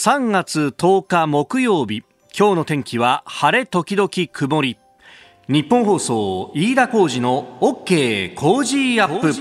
3月10日木曜日今日の天気は晴れ時々曇り。日本放送飯田浩二の OK 工事アップ。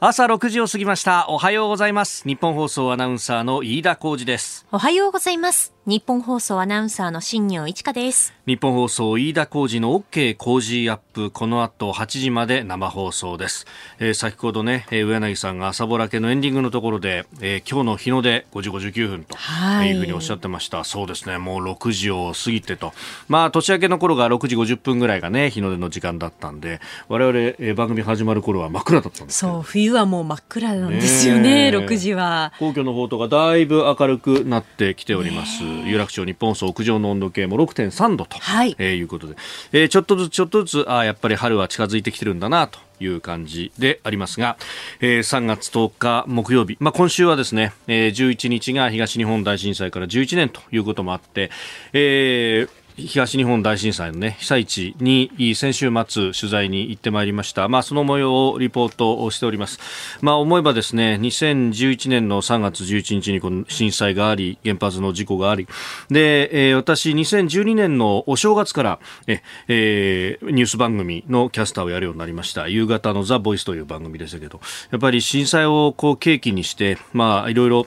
朝6時を過ぎました。おはようございます。日本放送アナウンサーの飯田浩二です。おはようございます。日本放送アナウンサーの新業一華です。日本放送飯田浩二の OK 工事アップこの後8時まで生放送です、えー、先ほどね、えー、上柳さんが朝ぼらけのエンディングのところで、えー、今日の日の出5時59分とい。うふうにおっしゃってました。そうですね。もう6時を過ぎてと。まあ年明けの頃が6時50分ぐらいがね日の出の時間だったんで我々、えー、番組始まる頃は真っ暗だったんですそう冬はもう真っ暗なんですよねね6時は。皇居の方とかだいぶ明るくなってきております有楽町日本放屋上の温度計も6.3度と、はい。えー、いうことで、えー、ちょっとずつちょっとずつあやっぱり春は近づいてきてるんだなという感じでありますが、えー、3月10日木曜日、まあ、今週はですね、えー、11日が東日本大震災から11年ということもあって、えー東日本大震災の、ね、被災地に先週末取材に行ってまいりました、まあ、その模様をリポートをしております、まあ、思えばですね2011年の3月11日にこの震災があり原発の事故があり。で、えー、私2012年のお正月からえ、えー、ニュース番組のキャスターをやるようになりました。夕方の「ザ・ボイスという番組でしたけどやっぱり震災をこう契機にして、まあ、いろいろ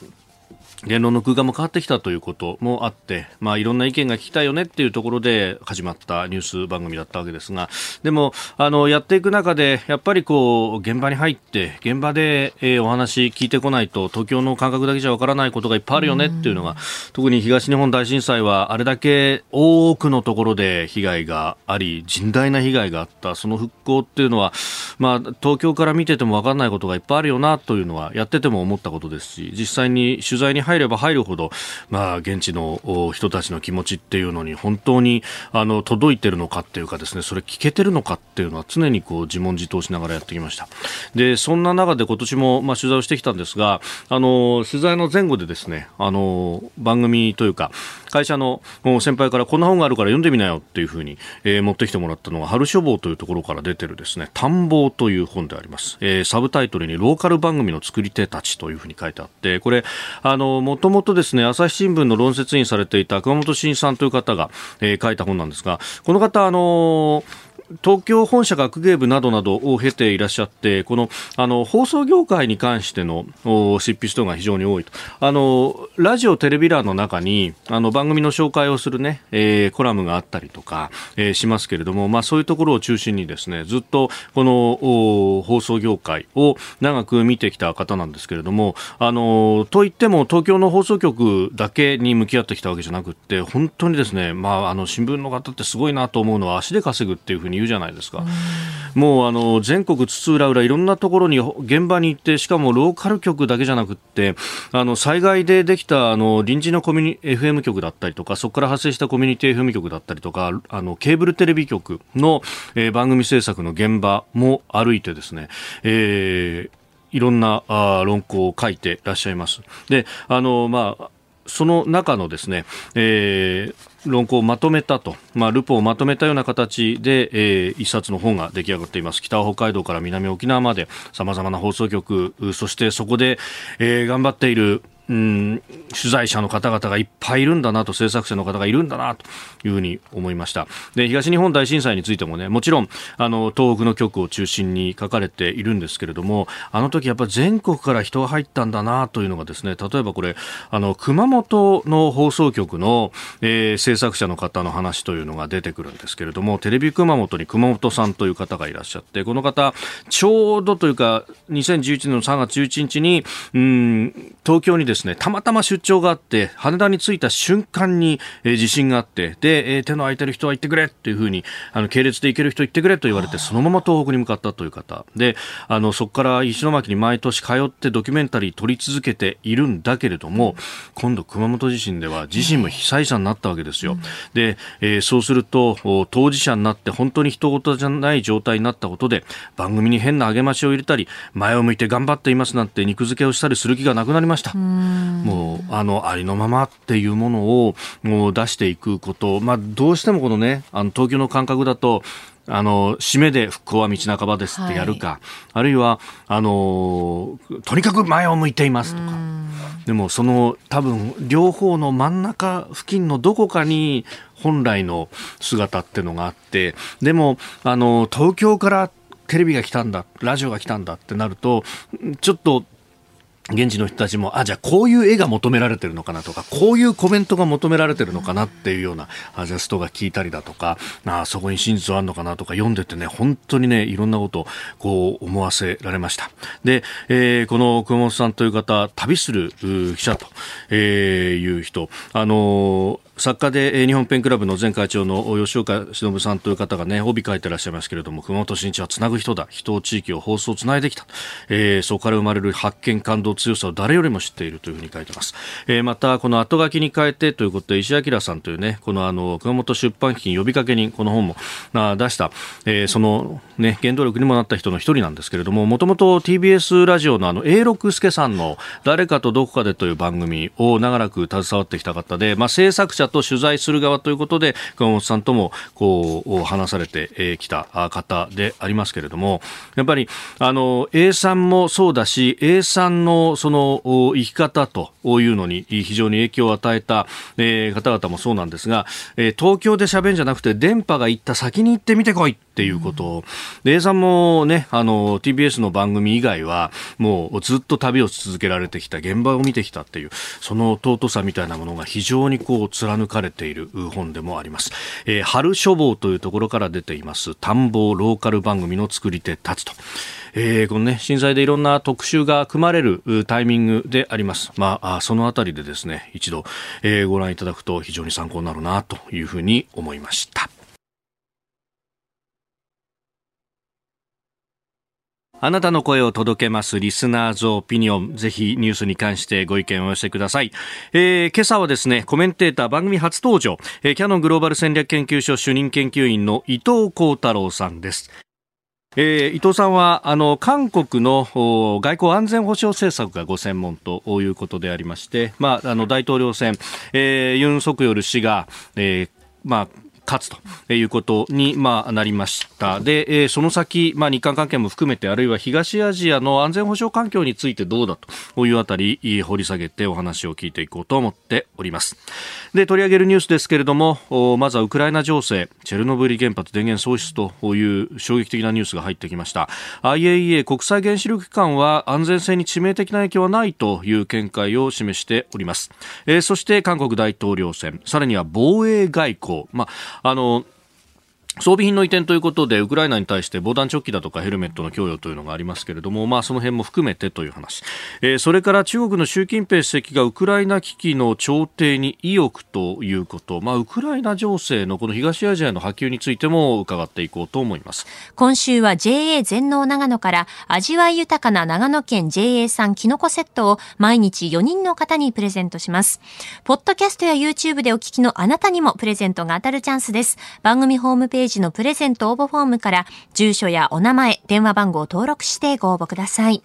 言論の空間も変わってきたということもあって、まあ、いろんな意見が聞きたいよねっていうところで始まったニュース番組だったわけですが、でも、あの、やっていく中で、やっぱりこう、現場に入って、現場で、えー、お話聞いてこないと、東京の感覚だけじゃわからないことがいっぱいあるよねっていうのが、特に東日本大震災は、あれだけ多くのところで被害があり、甚大な被害があった、その復興っていうのは、まあ、東京から見ててもわからないことがいっぱいあるよなというのは、やってても思ったことですし、実際に取材に入入れば入るほど、まあ、現地の人たちの気持ちっていうのに本当にあの届いてるのかっていうかですねそれ聞けてるのかっていうのは常にこう自問自答しながらやってきました。でそんな中で今年もまあ取材をしてきたんですがあの取材の前後でですねあの番組というか会社の先輩からこんな本があるから読んでみなよっていうふうに、えー、持ってきてもらったのが春書房というところから出てるですね探訪という本であります、えー、サブタイトルにローカル番組の作り手たちというふうに書いてあってこれあのもともとですね朝日新聞の論説員されていた熊本慎さんという方が、えー、書いた本なんですがこの方あのー東京本社学芸部などなどを経ていらっしゃって、このあの放送業界に関しての執筆等が非常に多いと。あのラジオ、テレビ欄の中にあの番組の紹介をするね、えー、コラムがあったりとか、えー、しますけれども、まあそういうところを中心にですね、ずっとこの放送業界を長く見てきた方なんですけれども、あのといっても東京の放送局だけに向き合ってきたわけじゃなくて、本当にですね、まああの新聞の方ってすごいなと思うのは足で稼ぐっていうふうに言うじゃないですか。もうあの全国津々浦々いろんなところに現場に行ってしかもローカル局だけじゃなくってあの災害でできたあの臨時のコミュニ FM 局だったりとかそこから発生したコミュニティ FM 局だったりとかあのケーブルテレビ局の、えー、番組制作の現場も歩いてですね、えーいろんなあ論考を書いていらっしゃいます。で、あの、まあ、その中のですね、えー、論考をまとめたと、まあ、ルポをまとめたような形で、えー、一冊の本が出来上がっています。北北海道から南沖縄までさまざまな放送局そしてそこで、えー、頑張っているうん、取材者の方々がいっぱいいるんだなと、制作者の方がいるんだなというふうに思いました。で、東日本大震災についてもね、もちろん、あの、東北の局を中心に書かれているんですけれども、あの時やっぱ全国から人が入ったんだなというのがですね、例えばこれ、あの、熊本の放送局の、えー、制作者の方の話というのが出てくるんですけれども、テレビ熊本に熊本さんという方がいらっしゃって、この方、ちょうどというか、2011年の3月11日に、うん、東京にですね、たまたま出張があって、羽田に着いた瞬間に、えー、地震があって、で、えー、手の空いてる人は行ってくれっていうふうに、あの、系列で行ける人行ってくれと言われて、そのまま東北に向かったという方。で、あの、そこから石巻に毎年通ってドキュメンタリー撮り続けているんだけれども、今度熊本地震では自身も被災者になったわけですよ。で、えー、そうすると、当事者になって本当に人事じゃない状態になったことで、番組に変な励ましを入れたり、前を向いて頑張っていますなんて肉付けをしたりする気がなくなりました。もうあのありのままっていうものをもう出していくこと、まあ、どうしてもこのねあの東京の感覚だとあの、締めで復興は道半ばですってやるか、はい、あるいは、あの、とにかく前を向いていますとか。でも、その、多分、両方の真ん中付近のどこかに、本来の姿っていうのがあって、でも、あの、東京からテレビが来たんだ、ラジオが来たんだってなると、ちょっと現地の人たちも、あ、じゃあこういう絵が求められてるのかなとか、こういうコメントが求められてるのかなっていうようなアジャストが聞いたりだとか、あそこに真実はあるのかなとか読んでてね、本当にね、いろんなことをこう思わせられました。で、えー、この熊本さんという方、旅する記者と、いう人、あの作家で日本ペンクラブの前会長の吉岡忍さんという方がね帯書いてらっしゃいますけれども熊本新地はつなぐ人だ。人地域を放送をつないできた、えー、そこから生まれる発見感動強さを誰よりも知っているというふうに書いてます、えー、またこの後書きに変えてということで石明さんというねこのあの熊本出版基金呼びかけ人この本も出した、えー、そのね原動力にもなった人の一人なんですけれどももともと TBS ラジオのあの A 六輔さんの誰かとどこかでという番組を長らく携わってきた方で、まあ、制作者と取材する側ということで熊本さんともこう話されてきた方でありますけれどもやっぱりあの A さんもそうだし A さんのその生き方というのに非常に影響を与えた、方々もそうなんですが、東京で喋るんじゃなくて電波が行った先に行ってみてこいっていうことを、うん、A さんもねあの TBS の番組以外はもうずっと旅を続けられてきた現場を見てきたっていうその尊さみたいなものが非常にこう貫かれている本でもあります、えー、春書房というところから出ています探訪ローカル番組の作り手たちとえー、このね、震災でいろんな特集が組まれるタイミングであります。まあ、そのあたりでですね、一度、えー、ご覧いただくと非常に参考になるなというふうに思いました。あなたの声を届けますリスナーズオピニオン。ぜひニュースに関してご意見をお寄せください。えー、今朝はですね、コメンテーター番組初登場、えー、キャノングローバル戦略研究所主任研究員の伊藤幸太郎さんです。えー、伊藤さんはあの韓国の外交安全保障政策がご専門ということでありまして、まあ、あの大統領選、えー、ユン・ソクヨル氏が、えーまあ、勝つということに、まあ、なりました。で、えー、その先、まあ、日韓関係も含めて、あるいは東アジアの安全保障環境についてどうだというあたり、掘り下げてお話を聞いていこうと思っております。で、取り上げるニュースですけれども、まずはウクライナ情勢、チェルノブイリ原発電源喪失という衝撃的なニュースが入ってきました。IAEA 国際原子力機関は安全性に致命的な影響はないという見解を示しております。えー、そして韓国大統領選、さらには防衛外交、まああの装備品の移転ということで、ウクライナに対して防弾チョッキだとかヘルメットの供与というのがありますけれども、まあ、その辺も含めてという話、えー、それから中国の習近平主席がウクライナ危機の調停に意欲ということ、まあ、ウクライナ情勢のこの東アジアの波及についても伺っていこうと思います今週は JA 全農長野から味わい豊かな長野県 JA 産きのこセットを毎日4人の方にプレゼントします。ポッドキャストや YouTube でお聞きのあなたにもプレゼントが当たるチャンスです。番組ホームページページのプレゼント応募フォームから住所やお名前、電話番号を登録してご応募ください。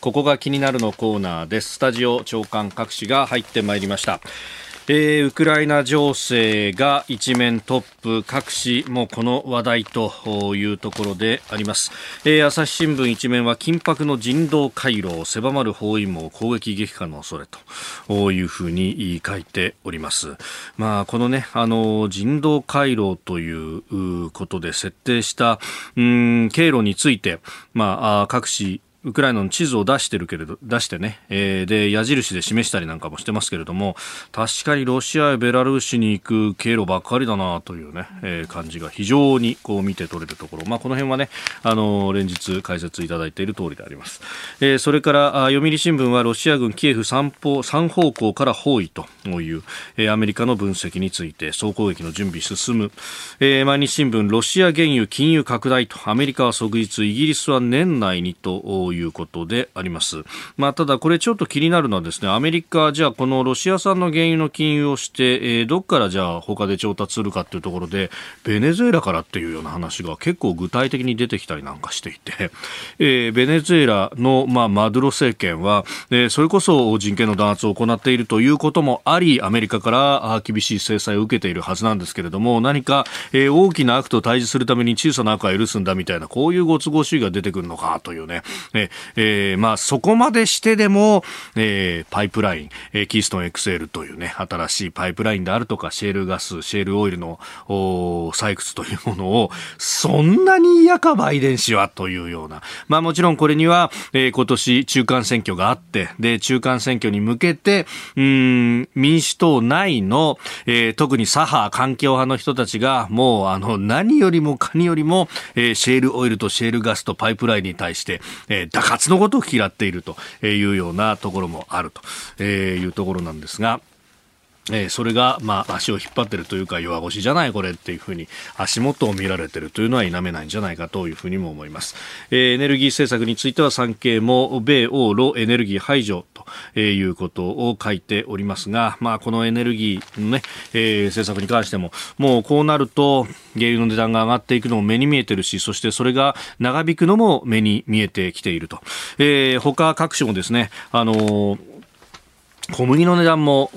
ここが気になるのコーナーです。スタジオ長官各紙が入ってまいりました。えー、ウクライナ情勢が一面トップ各紙もこの話題というところであります、えー、朝日新聞一面は緊迫の人道回廊狭まる包囲網攻撃激化の恐れというふうに書いております。まあこのねあの人道回廊ということで設定したうん経路についてまあ各紙ウクライナの地図を出してるけれど、出してね、えー、で、矢印で示したりなんかもしてますけれども、確かにロシアやベラルーシに行く経路ばっかりだなというね、えー、感じが非常にこう見て取れるところ、まあ、この辺はね、あのー、連日解説いただいている通りであります。えー、それから、読売新聞はロシア軍キエフ三方、三方向から包囲という、えー、アメリカの分析について、総攻撃の準備進む。えー、毎日新聞、ロシア原油金融拡大と、アメリカは即日、イギリスは年内にということであります。まあ、ただこれちょっと気になるのはですね、アメリカ、じゃあこのロシア産の原油の禁輸をして、えー、どっからじゃあ他で調達するかっていうところで、ベネズエラからっていうような話が結構具体的に出てきたりなんかしていて、えー、ベネズエラの、まあ、マドゥロ政権は、えー、それこそ人権の弾圧を行っているということもあり、アメリカから厳しい制裁を受けているはずなんですけれども、何か、えー、大きな悪と対峙するために小さな悪は許すんだみたいな、こういうご都合主義が出てくるのかというね、えー、まあ、そこまでしてでも、えー、パイプライン、えー、キーストン XL というね、新しいパイプラインであるとか、シェールガス、シェールオイルの採掘というものを、そんなに嫌かバイデン氏はというような。まあもちろんこれには、えー、今年中間選挙があって、で、中間選挙に向けて、うん、民主党内の、えー、特に左派、環境派の人たちが、もう、あの、何よりもかによりも、えー、シェールオイルとシェールガスとパイプラインに対して、えー、打滑のことを嫌っているというようなところもあるというところなんですが、えー、それが、まあ、足を引っ張ってるというか弱腰じゃないこれっていうふうに足元を見られてるというのは否めないんじゃないかというふうにも思います、えー、エネルギー政策については産経も米欧ロエネルギー排除いうことを書いておりますが、まあ、このエネルギーのね、えー、政策に関してももうこうなると原油の値段が上がっていくのも目に見えてるしそしてそれが長引くのも目に見えてきていると、えー、他各種もですねあのー小麦の値段も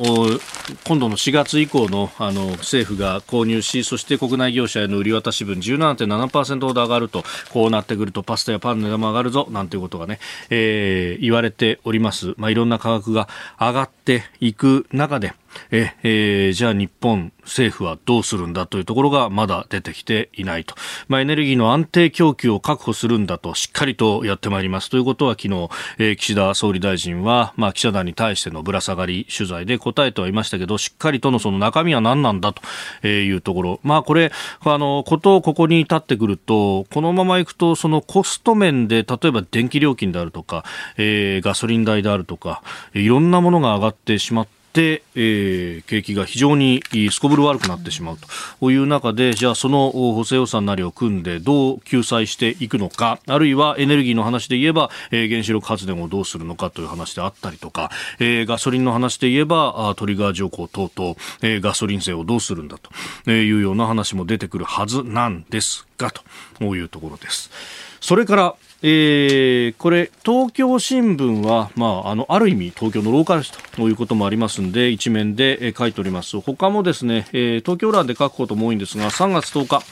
今度の4月以降のあの政府が購入しそして国内業者への売り渡し分17.7%ほど上がるとこうなってくるとパスタやパンの値段も上がるぞなんていうことがね、えー、言われております、まあ、いろんな価格が上がっていく中でえ、えー、じゃあ日本政府はどうするんだというところがまだ出てきていないと。まあ、エネルギーの安定供給を確保するんだとしっかりとやってまいりますということは昨日、えー、岸田総理大臣は、まあ、記者団に対してのぶら下がり取材で答えてはいましたけど、しっかりとのその中身は何なんだというところ。まあ、これ、あの、ことをここに至ってくると、このままいくと、そのコスト面で、例えば電気料金であるとか、えー、ガソリン代であるとか、いろんなものが上がってしまって、えー、景気が非常にすこぶる悪くなってしまうという中で、じゃあその補正予算なりを組んでどう救済していくのか、あるいはエネルギーの話で言えば、えー、原子力発電をどうするのかという話であったりとか、えー、ガソリンの話で言えば、トリガー条項等々、えー、ガソリン税をどうするんだというような話も出てくるはずなんですが、というところです。それから、えー、これ、東京新聞は、まあ、あの、ある意味、東京のローカル紙ということもありますんで、一面で、書いております。他もですね、えー、東京欄で書くことも多いんですが、3月10日、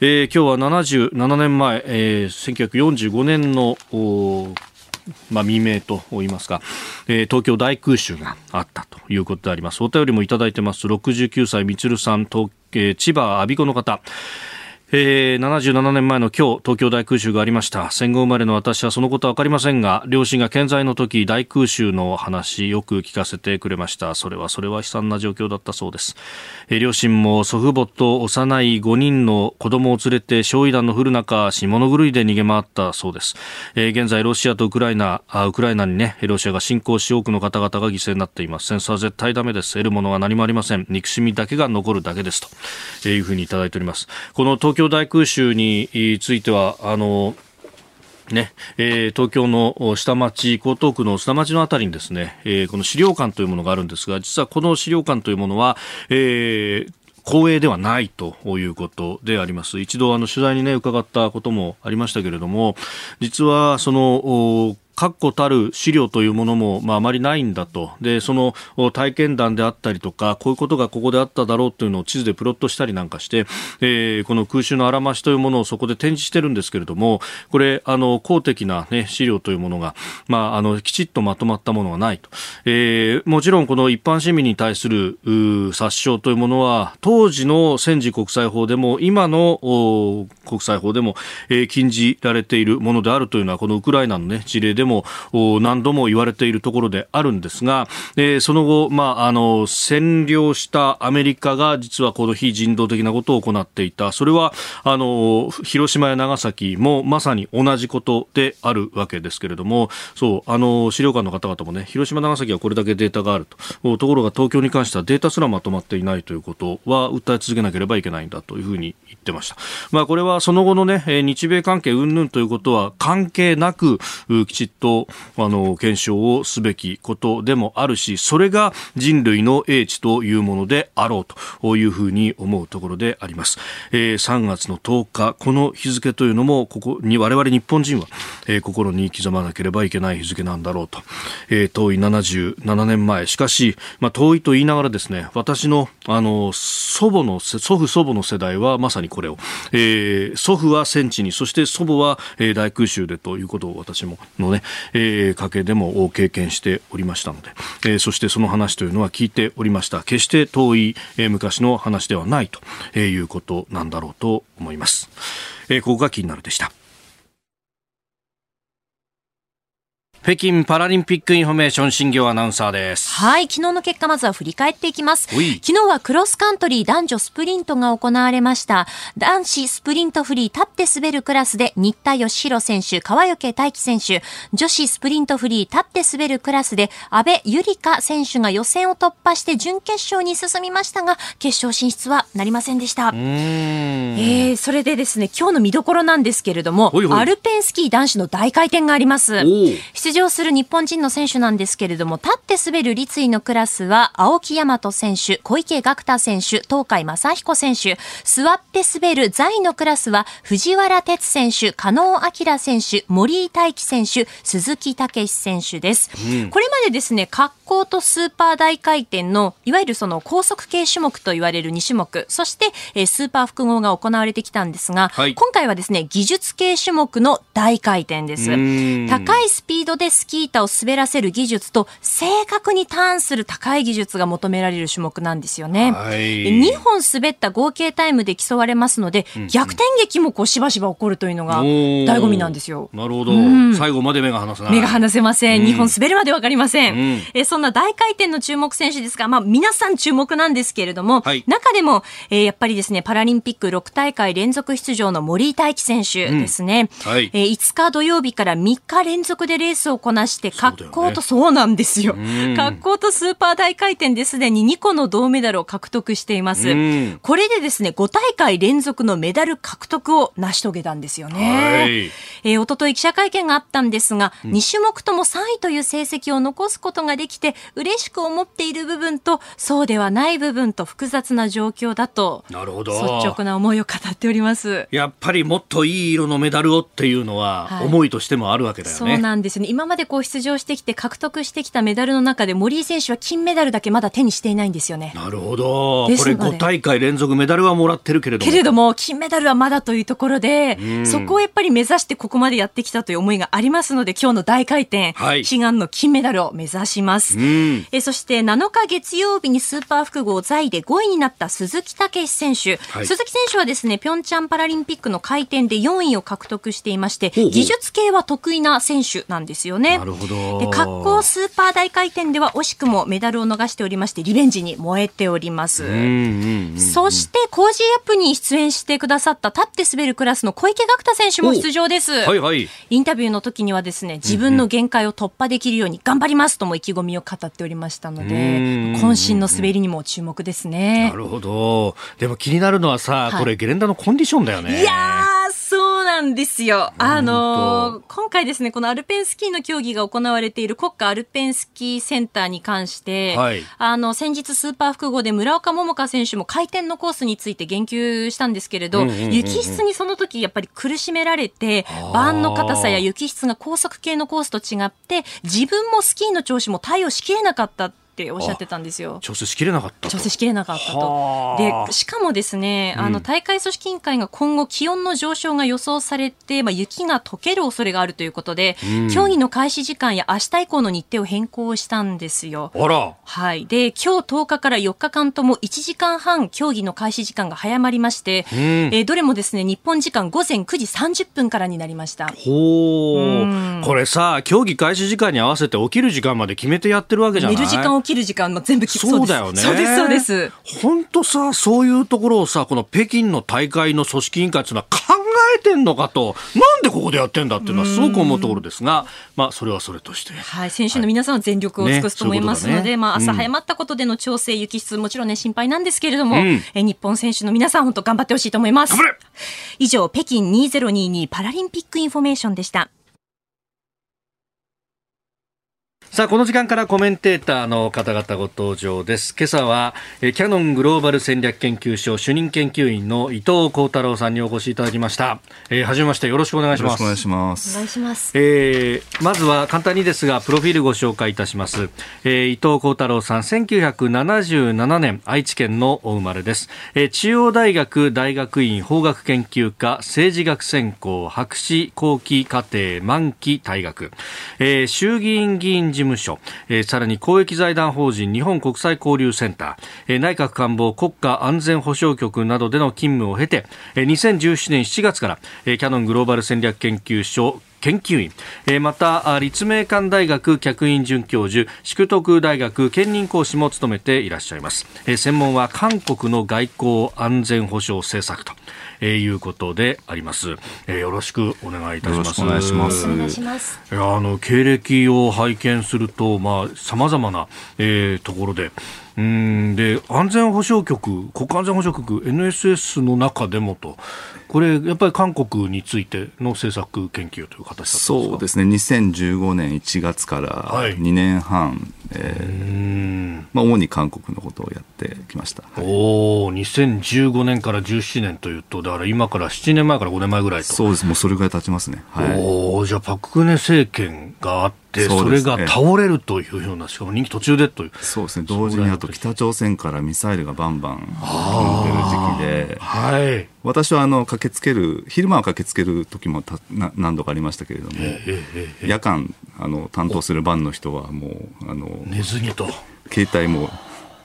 えー、今日は77年前、えー、1945年の、まあ、未明と言いますか、えー、東京大空襲があったということであります。お便りもいただいてます。69歳、みつるさん、東えー、千葉我孫子の方。えー、77年前の今日、東京大空襲がありました。戦後生まれの私はそのことはわかりませんが、両親が健在の時、大空襲の話、よく聞かせてくれました。それは、それは悲惨な状況だったそうです。えー、両親も祖父母と幼い5人の子供を連れて、焼夷弾の降る中、下の狂いで逃げ回ったそうです。えー、現在、ロシアとウクライナ、あウクライナにね、ロシアが侵攻し、多くの方々が犠牲になっています。戦争は絶対ダメです。得るものは何もありません。憎しみだけが残るだけです。とえいうふうにいただいております。この東京大空襲については、あの、ねえー、東京の下町、江東区の下町のあたりにですね、えー、この資料館というものがあるんですが、実はこの資料館というものは、えー、公営ではないということであります。一度あの取材にね、伺ったこともありましたけれども、実はその、確固たる資料というものも、まあ、あまりないんだと。で、その体験談であったりとか、こういうことがここであっただろうというのを地図でプロットしたりなんかして、えー、この空襲のあらましというものをそこで展示してるんですけれども、これ、あの、公的なね、資料というものが、まあ、あの、きちっとまとまったものはないと。えー、もちろんこの一般市民に対する、殺傷というものは、当時の戦時国際法でも、今の国際法でも、えー、禁じられているものであるというのは、このウクライナのね、事例でも何度も言われているところであるんですが、えー、その後、まあ、あの占領したアメリカが実はこの非人道的なことを行っていたそれはあの広島や長崎もまさに同じことであるわけですけれどもそうあの資料館の方々もね広島、長崎はこれだけデータがあるとところが東京に関してはデータすらまとまっていないということは訴え続けなければいけないんだというふうに言ってました。まあ、これはその後のね日米関係云々ということは関係なくきちっとあの検証をすべきことでもあるしそれが人類の英知というものであろうというふうに思うところであります、えー、3月の10日この日付というのもここに我々日本人は、えー、心に刻まなければいけない日付なんだろうと、えー、遠い77年前。しかし、まあ、遠いと言いながらですね私のあの祖母の祖父祖母の世代はまさにこれを、えー、祖父は戦地にそして祖母は、えー、大空襲でということを私ものね、えー、家計でも経験しておりましたので、えー、そしてその話というのは聞いておりました。決して遠い、えー、昔の話ではないということなんだろうと思います、えー、ここが気になるでした。北京パラリンピックインフォメーション新行アナウンサーです。はい。昨日の結果まずは振り返っていきます。昨日はクロスカントリー男女スプリントが行われました。男子スプリントフリー立って滑るクラスで新田佳大選手、川除大輝選手、女子スプリントフリー立って滑るクラスで安倍ゆりか選手が予選を突破して準決勝に進みましたが、決勝進出はなりませんでした。えー、それでですね、今日の見どころなんですけれども、おいおいアルペンスキー男子の大回転があります。場する日本人の選手なんですけれども、立って滑る立位のクラスは、青木大和選手、小池岳太選手、東海正彦選手、座って滑る座位のクラスは、藤原哲選手、加納明選手、森井大輝選手、鈴木武選手です。うん、これまでですね、滑降とスーパー大回転の、いわゆるその高速系種目と言われる2種目、そして、えー、スーパー複合が行われてきたんですが、はい、今回はですね、技術系種目の大回転です。高いスピードでスキー板を滑らせる技術と正確にターンする高い技術が求められる種目なんですよね。はい、2本滑った合計タイムで競われますので、うんうん、逆転劇もこうしばしば起こるというのが醍醐味なんですよ。なるほど、うん、最後まで目が離せない。目が離せません。うん、2本滑るまでわかりません。うん、えそんな大回転の注目選手ですが、まあ皆さん注目なんですけれども、はい、中でも、えー、やっぱりですね、パラリンピック6大会連続出場の森井大輝選手ですね。うんはい、えー、5日土曜日から3日連続でレースをこなして、格好とそうなんですよ。格好とスーパー大回転ですでに2個の銅メダルを獲得しています。これでですね、5大会連続のメダル獲得を成し遂げたんですよね。えー、おととい記者会見があったんですが、うん、2種目とも3位という成績を残すことができて、嬉しく思っている部分と、そうではない部分と複雑な状況だと、なるほど。率直な思いを語っております。やっぱりもっといい色のメダルをっていうのは、思いとしてもあるわけだよね。そうなんですね。今までこう出場してきて獲得してきたメダルの中で森井選手は金メダルだけまだ手にしていないんですよね。なるほど。これ5大会連続メダルはもらってるけれども。けれども、金メダルはまだというところで、そこをやっぱり目指してここまでやってきたという思いがありますので、今日の大回転、はい、悲願の金メダルを目指します。えそして7日月曜日にスーパー複合座位で5位になった鈴木猛史選手、はい、鈴木選手はですね、ピョンチャンパラリンピックの回転で4位を獲得していまして、ほうほう技術系は得意な選手なんですよね。なるほど。で、滑降スーパー大回転では惜しくもメダルを逃しておりまして、リベンジに燃えております。そして、コージーアップに出演してくださった立って滑るクラスの小池岳太選手も出場です。はいはい。インタビューの時にはですね、自分の限界を突破できるように頑張りますとも意気込みを語っておりましたので、渾身の滑りにも注目ですね。なるほど。でも気になるのはさ、これゲレンダのコンディションだよね。いやなんですよ。あの今回ですね、このアルペンスキーの競技が行われている国家アルペンスキーセンターに関して、はい、あの、先日スーパー複合で村岡桃佳選手も回転のコースについて言及したんですけれど、雪質にその時やっぱり苦しめられて、バーンの硬さや雪質が高速系のコースと違って、自分もスキーの調子も対応しきれなかった。っっておっしゃってたんですよ。調整しきれなかった調整しきれなかったと。で、しかもですね、あの、大会組織委員会が今後気温の上昇が予想されて、まあ、雪が溶ける恐れがあるということで、うん、競技の開始時間や明日以降の日程を変更したんですよ。あら。はい。で、今日10日から4日間とも1時間半競技の開始時間が早まりまして、うん、えー、どれもですね、日本時間午前9時30分からになりました。ほう。これさ、競技開始時間に合わせて起きる時間まで決めてやってるわけじゃない？寝る時間起きる時間も全部そうだよね。そうです、そうです。本当さ、そういうところをさ、この北京の大会の組織委員会っていうのは考えてんのかと、なんでここでやってんだっていうのはすごく思うところですが、まあ、それはそれとして。はい、選手の皆さんは全力を尽くすと思いますので、ねまあ、朝早まったことでの調整、雪質、もちろんね、心配なんですけれども、うん、え日本選手の皆さん、本当頑張ってほしいと思います。以上、北京2022パラリンピックインフォメーションでした。さあ、この時間からコメンテーターの方々ご登場です。今朝は、えキャノングローバル戦略研究所主任研究員の伊藤幸太郎さんにお越しいただきました。えー、はじめましてよろしくお願いします。お願いします。お願いします。えー、まずは簡単にですが、プロフィールご紹介いたします。えー、伊藤幸太郎さん、1977年、愛知県のお生まれです。えー、中央大学大学院法学研究科政治学専攻博士後期課程満期退学。えー、衆議院議員事務務所、えー、さらに公益財団法人日本国際交流センター、えー、内閣官房国家安全保障局などでの勤務を経て、えー、2017年7月から、えー、キャノングローバル戦略研究所研究員、えー、また立命館大学客員准教授淑徳大学兼任講師も務めていらっしゃいます、えー、専門は韓国の外交安全保障政策とえー、いうことであります、えー、よろしくお願いいたします。お願いします。あの経歴を拝見するとまあ様々な、えー、ところでうんで安全保障局、国家安全保障局、NSS の中でもと、これ、やっぱり韓国についての政策研究という形そうですね、2015年1月から2年半、はい、えー、まあ、主に韓国のことをやってきました、はい、おお、2015年から17年というと、だから今から7年前から5年前ぐらいと。そうです、もうそれぐらい経ちますね。はい、おお、じゃあ、パク・クネ政権があって、それが倒れるというような、しかも人気途中でという。そうですね、同時にあと北朝鮮からミサイルがバンバン飛んでる時期で、はい、私はあの駆けつける、昼間は駆けつける時もたな何度かありましたけれども、夜間あの担当する班の人はもう、あの寝ずにと。携帯も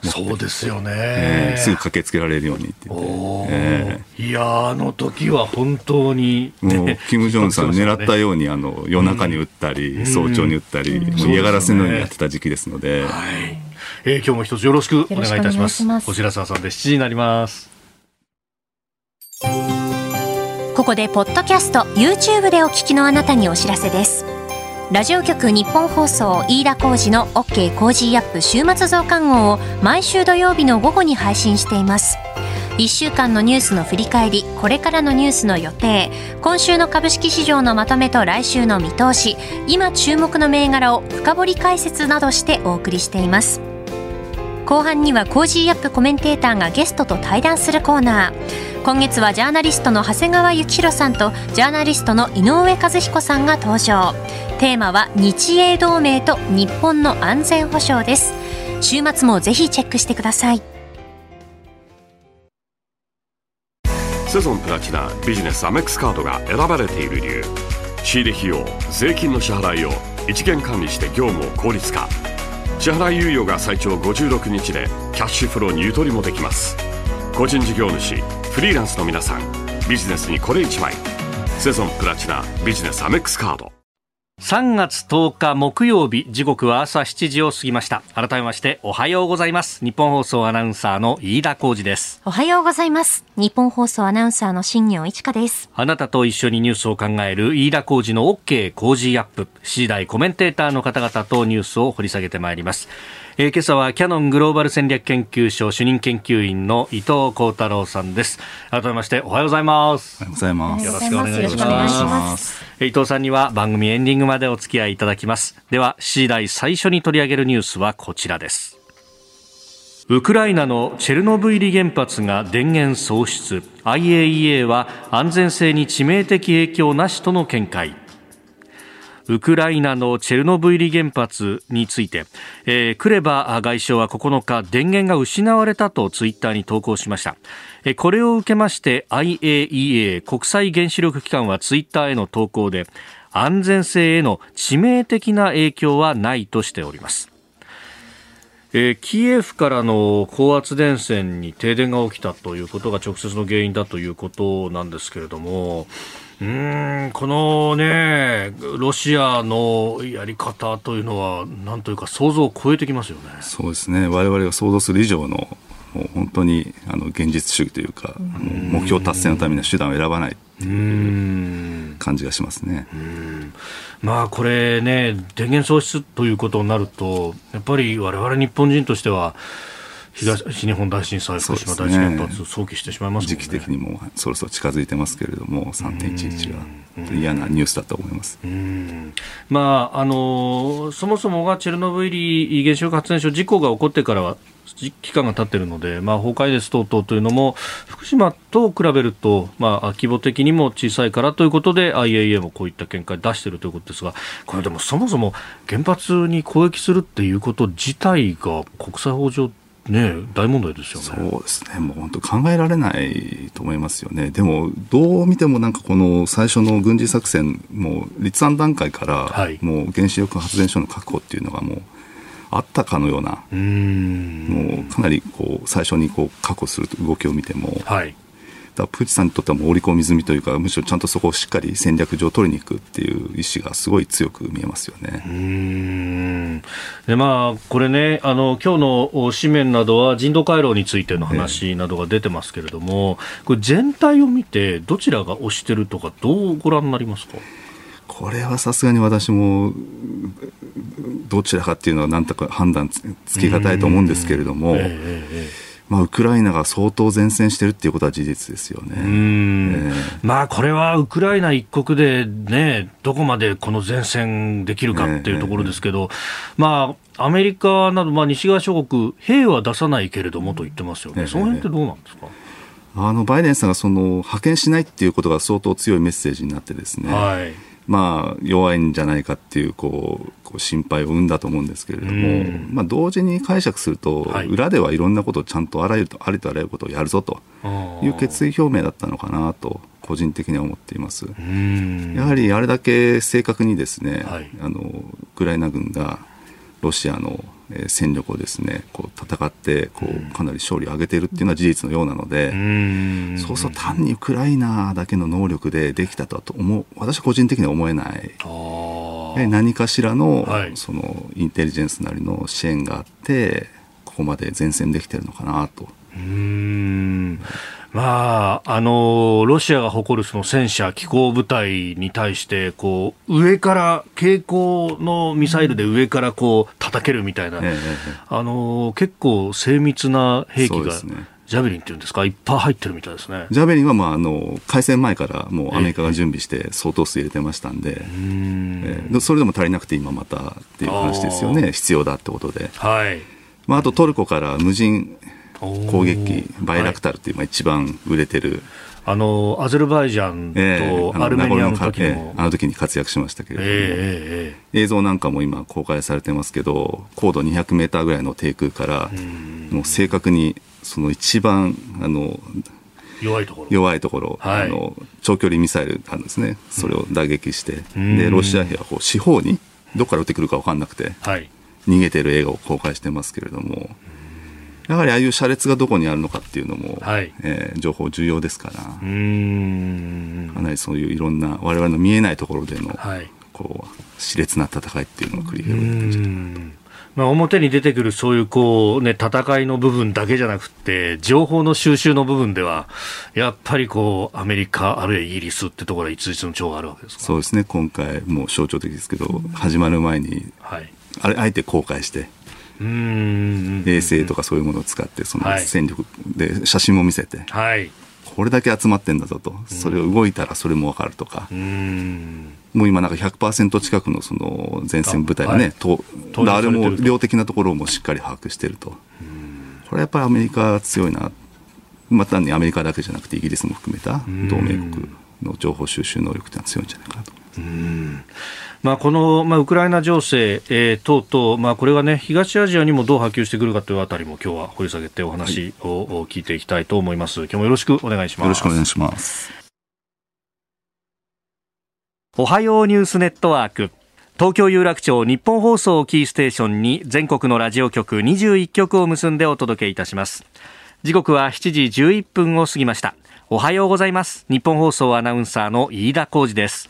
そうですよね、えー、すぐ駆けつけられるようにって言って、えー、いやあの時は本当に、ね、もう金正恩さん狙ったようにあの夜中に撃ったり、うん、早朝に撃ったり、うん、もう嫌がらせのようにやってた時期ですので、はい。えー、今日も一つよろしくお願いいたします。こちらさんで7時になります。ここでポッドキャスト YouTube でお聞きのあなたにお知らせですラジオ局日本放送飯田浩司の OK コージーアップ週末増刊号を毎週土曜日の午後に配信しています。1週間のニュースの振り返りこれからのニュースの予定。今週の株式市場のまとめと来週の見通し。今注目の銘柄を深掘り解説などしてお送りしています。後半には Cozy up コメンテーターがゲストと対談するコーナー。今月はジャーナリストの長谷川幸宏さんとジャーナリストの井上和彦さんが登場。テーマは日英同盟と日本の安全保障です。週末もぜひチェックしてください。セゾンプラチナビジネスアメックスカードが選ばれている理由仕入れ費用税金の支払いを一元管理して業務を効率化。支払い猶予が最長56日でキャッシュフローにゆとりもできます。個人事業主フリーランスの皆さんビジネスにこれ1枚。セゾンプラチナビジネスアメックスカード。3月10日木曜日時刻は朝7時を過ぎました。改めましておはようございます。日本放送アナウンサーの飯田浩二です。おはようございます。日本放送アナウンサーの新業一華です。あなたと一緒にニュースを考える飯田浩二の OK 工事アップ。7時台コメンテーターの方々とニュースを掘り下げてまいりますえー、今朝はキャノングローバル戦略研究所主任研究員の伊藤幸太郎さんです。改めましておはようございます。おはようございます。よろしくお願いします。伊藤さんには番組エンディングまでお付き合いいただきます。では7時台最初に取り上げるニュースはこちらです。ウクライナのチェルノブイリ原発が電源喪失。IAEA は安全性に致命的影響なしとの見解ウクライナのチェルノブイリ原発について、えー、クレバ外相は9日電源が失われたとツイッターに投稿しました。これを受けまして IAEA 国際原子力機関はツイッターへの投稿で安全性への致命的な影響はないとしております。えー、キエフからの高圧電線に停電が起きたということが直接の原因だということなんですけれども、うんこのね、ロシアのやり方というのは、なんというか、想像を超えてきますよね。そうですね、われわれが想像する以上の、もう本当にあの現実主義というか、う目標達成のためには手段を選ばないという感じがしますね。まあ、これね、電源喪失ということになると、やっぱりわれわれ日本人としては、東日本大震災、福島第一原発、想起してしまいます、ね、時期的にもそろそろ近づいてますけれども、3.11は嫌なニュースだと思います。まああのそもそもがチェルノブイリ原子力発電所事故が起こってからは期間が経っているので、まあ、崩壊です等々というのも福島と比べると、まあ、規模的にも小さいからということで IAEA もこういった見解を出しているということですがこれでもそもそも原発に攻撃するっていうこと自体が国際法上ね、大問題ですよね。そうですね。もう本当考えられないと思いますよね。でも、どう見てもなんかこの最初の軍事作戦、もう立案段階から、もう原子力発電所の確保っていうのがもう、あったかのような、うもうかなりこう最初にこう確保する動きを見ても、はい、だプーチンさんにとってはもう織り込み済みというかむしろちゃんとそこをしっかり戦略上取りに行くっていう意思がすごい強く見えますよね。うん。でまあ、これねあの今日の紙面などは人道回廊についての話などが出てますけれども、これ全体を見てどちらが推してるとかどうご覧になりますか？これはさすがに私もどちらかっていうのは何とか判断つきがたいと思うんですけれども、まあ、ウクライナが相当前線してるっていうことは事実ですよね。えー、まあ、これはウクライナ一国でね、どこまでこの前線できるかっていうところですけど、まあ、アメリカなど、まあ、西側諸国、兵は出さないけれどもと言ってますよね、その辺ってどうなんですか？あのバイデンさんがその派遣しないっていうことが相当強いメッセージになってですね、はい。まあ、弱いんじゃないかっていうこうこう心配を生んだと思うんですけれども、まあ、同時に解釈すると、はい、裏ではいろんなことをちゃんとあらゆるとありとあらゆることをやるぞという決意表明だったのかなと個人的には思っています。やはりあれだけ正確にですね、はい、あのウクライナ軍がロシアの戦力をですねこう戦ってこうかなり勝利を上げているっていうのは事実のようなのでそうそう単にウクライナだけの能力でできたと思う私は個人的には思えない。何かしらのはい、そのインテリジェンスなりの支援があってここまで前線できてるのかなと。うんまあ、あの、ロシアが誇るその戦車、機構部隊に対して、こう、上から、蛍光のミサイルで上からこう、叩けるみたいな、あの、結構精密な兵器が、ジャベリンっていうんですか、いっぱい入ってるみたいですね。ジャベリンは、まあ、あの、開戦前からもうアメリカが準備して相当数入れてましたんで、ええ。ー、それでも足りなくて今またっていう話ですよね、必要だってことで。はい。まあ、あとトルコから無人攻撃バイラクタルっていう、まあ、一番売れてる、あのアゼルバイジャンとアルメニアの時も、えー、あの時に活躍しましたけれども、えー、映像なんかも今公開されてますけど高度200メーターぐらいの低空からもう正確にその一番あの弱いところ。弱いところ、はい、あの長距離ミサイルあるんですね。それを打撃して、うん、でロシア兵はこう四方にどこから撃ってくるか分かんなくて、はい、逃げてる映画を公開してますけれども。やはりああいう車列がどこにあるのかっていうのも、はい、えー、情報重要ですから。うん。かなりそういういろんな我々の見えないところでの、はい、こう熾烈な戦いっていうのを繰り広げてるんじ。ゃないかと。まあ、表に出てくるそういうこう、ね、戦いの部分だけじゃなくて情報の収集の部分ではやっぱりこうアメリカあるいはイギリスってところは一日の長があるわけですそうですね。今回もう象徴的ですけど始まる前に、はい、あれあえて公開して衛星とかそういうものを使ってその戦力で写真も見せて、はい、これだけ集まってんだぞと。それを動いたらそれも分かるとか。もう今なんか100%近くのその前線部隊がね、はい、とあれも量的なところもしっかり把握してると。これはやっぱりアメリカ強いな。またにアメリカだけじゃなくてイギリスも含めた同盟国の情報収集能力ってのは強いんじゃないかなと。うんまあ、この、まあ、ウクライナ情勢、えー、等々、まあ、これが、ね、東アジアにもどう波及してくるかというあたりも今日は掘り下げてお話を聞いていきたいと思います。今日もよろしくお願いします。よろしくお願いします。おはようニュースネットワーク。東京有楽町日本放送キーステーションに全国のラジオ局21局を結んでお届けいたします。時刻は7時11分を過ぎました。おはようございます。日本放送アナウンサーの飯田浩二です。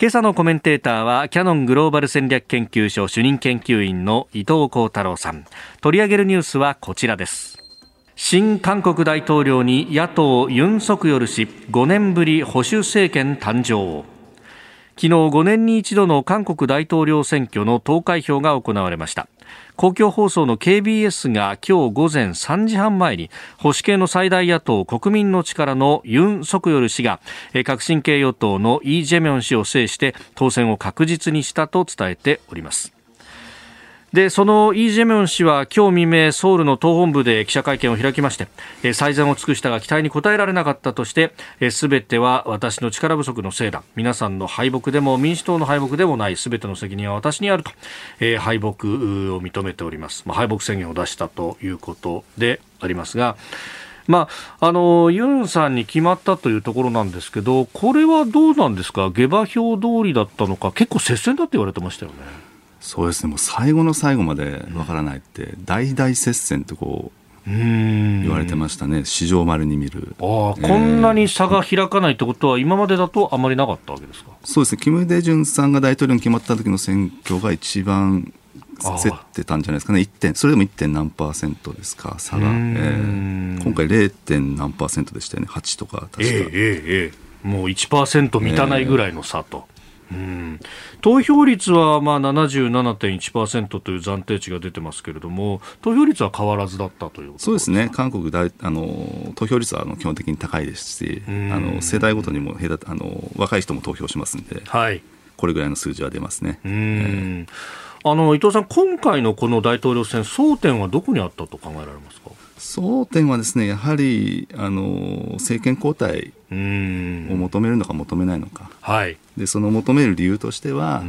今朝のコメンテーターはキャノングローバル戦略研究所主任研究員の伊藤幸太郎さん。取り上げるニュースはこちらです。新韓国大統領に野党ユン・ソクヨル氏5年ぶり保守政権誕生。昨日5年に一度の韓国大統領選挙の投開票が行われました。公共放送の KBS が今日午前3時半前に保守系の最大野党国民の力のユン・ソクヨル氏が革新系与党のイ・ジェミョン氏を制して当選を確実にしたと伝えております。でそのイ・ジェミョン氏は今日未明ソウルの党本部で記者会見を開きまして最善を尽くしたが期待に応えられなかったとしてすべては私の力不足のせいだ。皆さんの敗北でも民主党の敗北でもない。すべての責任は私にあると、え敗北を認めております、まあ、敗北宣言を出したということでありますがまあ、あのユンさんに決まったというところなんですけど、これはどうなんですか、下馬評通りだったのか、結構接戦だって言われてましたよね。そうですね。もう最後の最後までわからないって、大々接戦ってこう言われてましたね、史上丸に見る。あ、えー、こんなに差が開かないってことは、今までだとあまりなかったわけですか？そうですね、キム・デジュンさんが大統領に決まった時の選挙が一番競ってたんじゃないですかね、1点それでも 1. 点何パーセントですか、差が、えー、今回 0. 点何パーセントでしたよね、8とか確か。えー、えー、もう1%満たないぐらいの差と。えーうん。投票率はまあ77.1%という暫定値が出てますけれども、投票率は変わらずだったというそうですね、韓国大あの、投票率はあの基本的に高いですし、あの世代ごとにもあの若い人も投票しますんで、はい、これぐらいの数字は出ますね。うん、えー、あの伊藤さん、今回のこの大統領選、争点はどこにあったと考えられますか？争点はですねやはりあの政権交代を求めるのか求めないのか、はい、でその求める理由としては、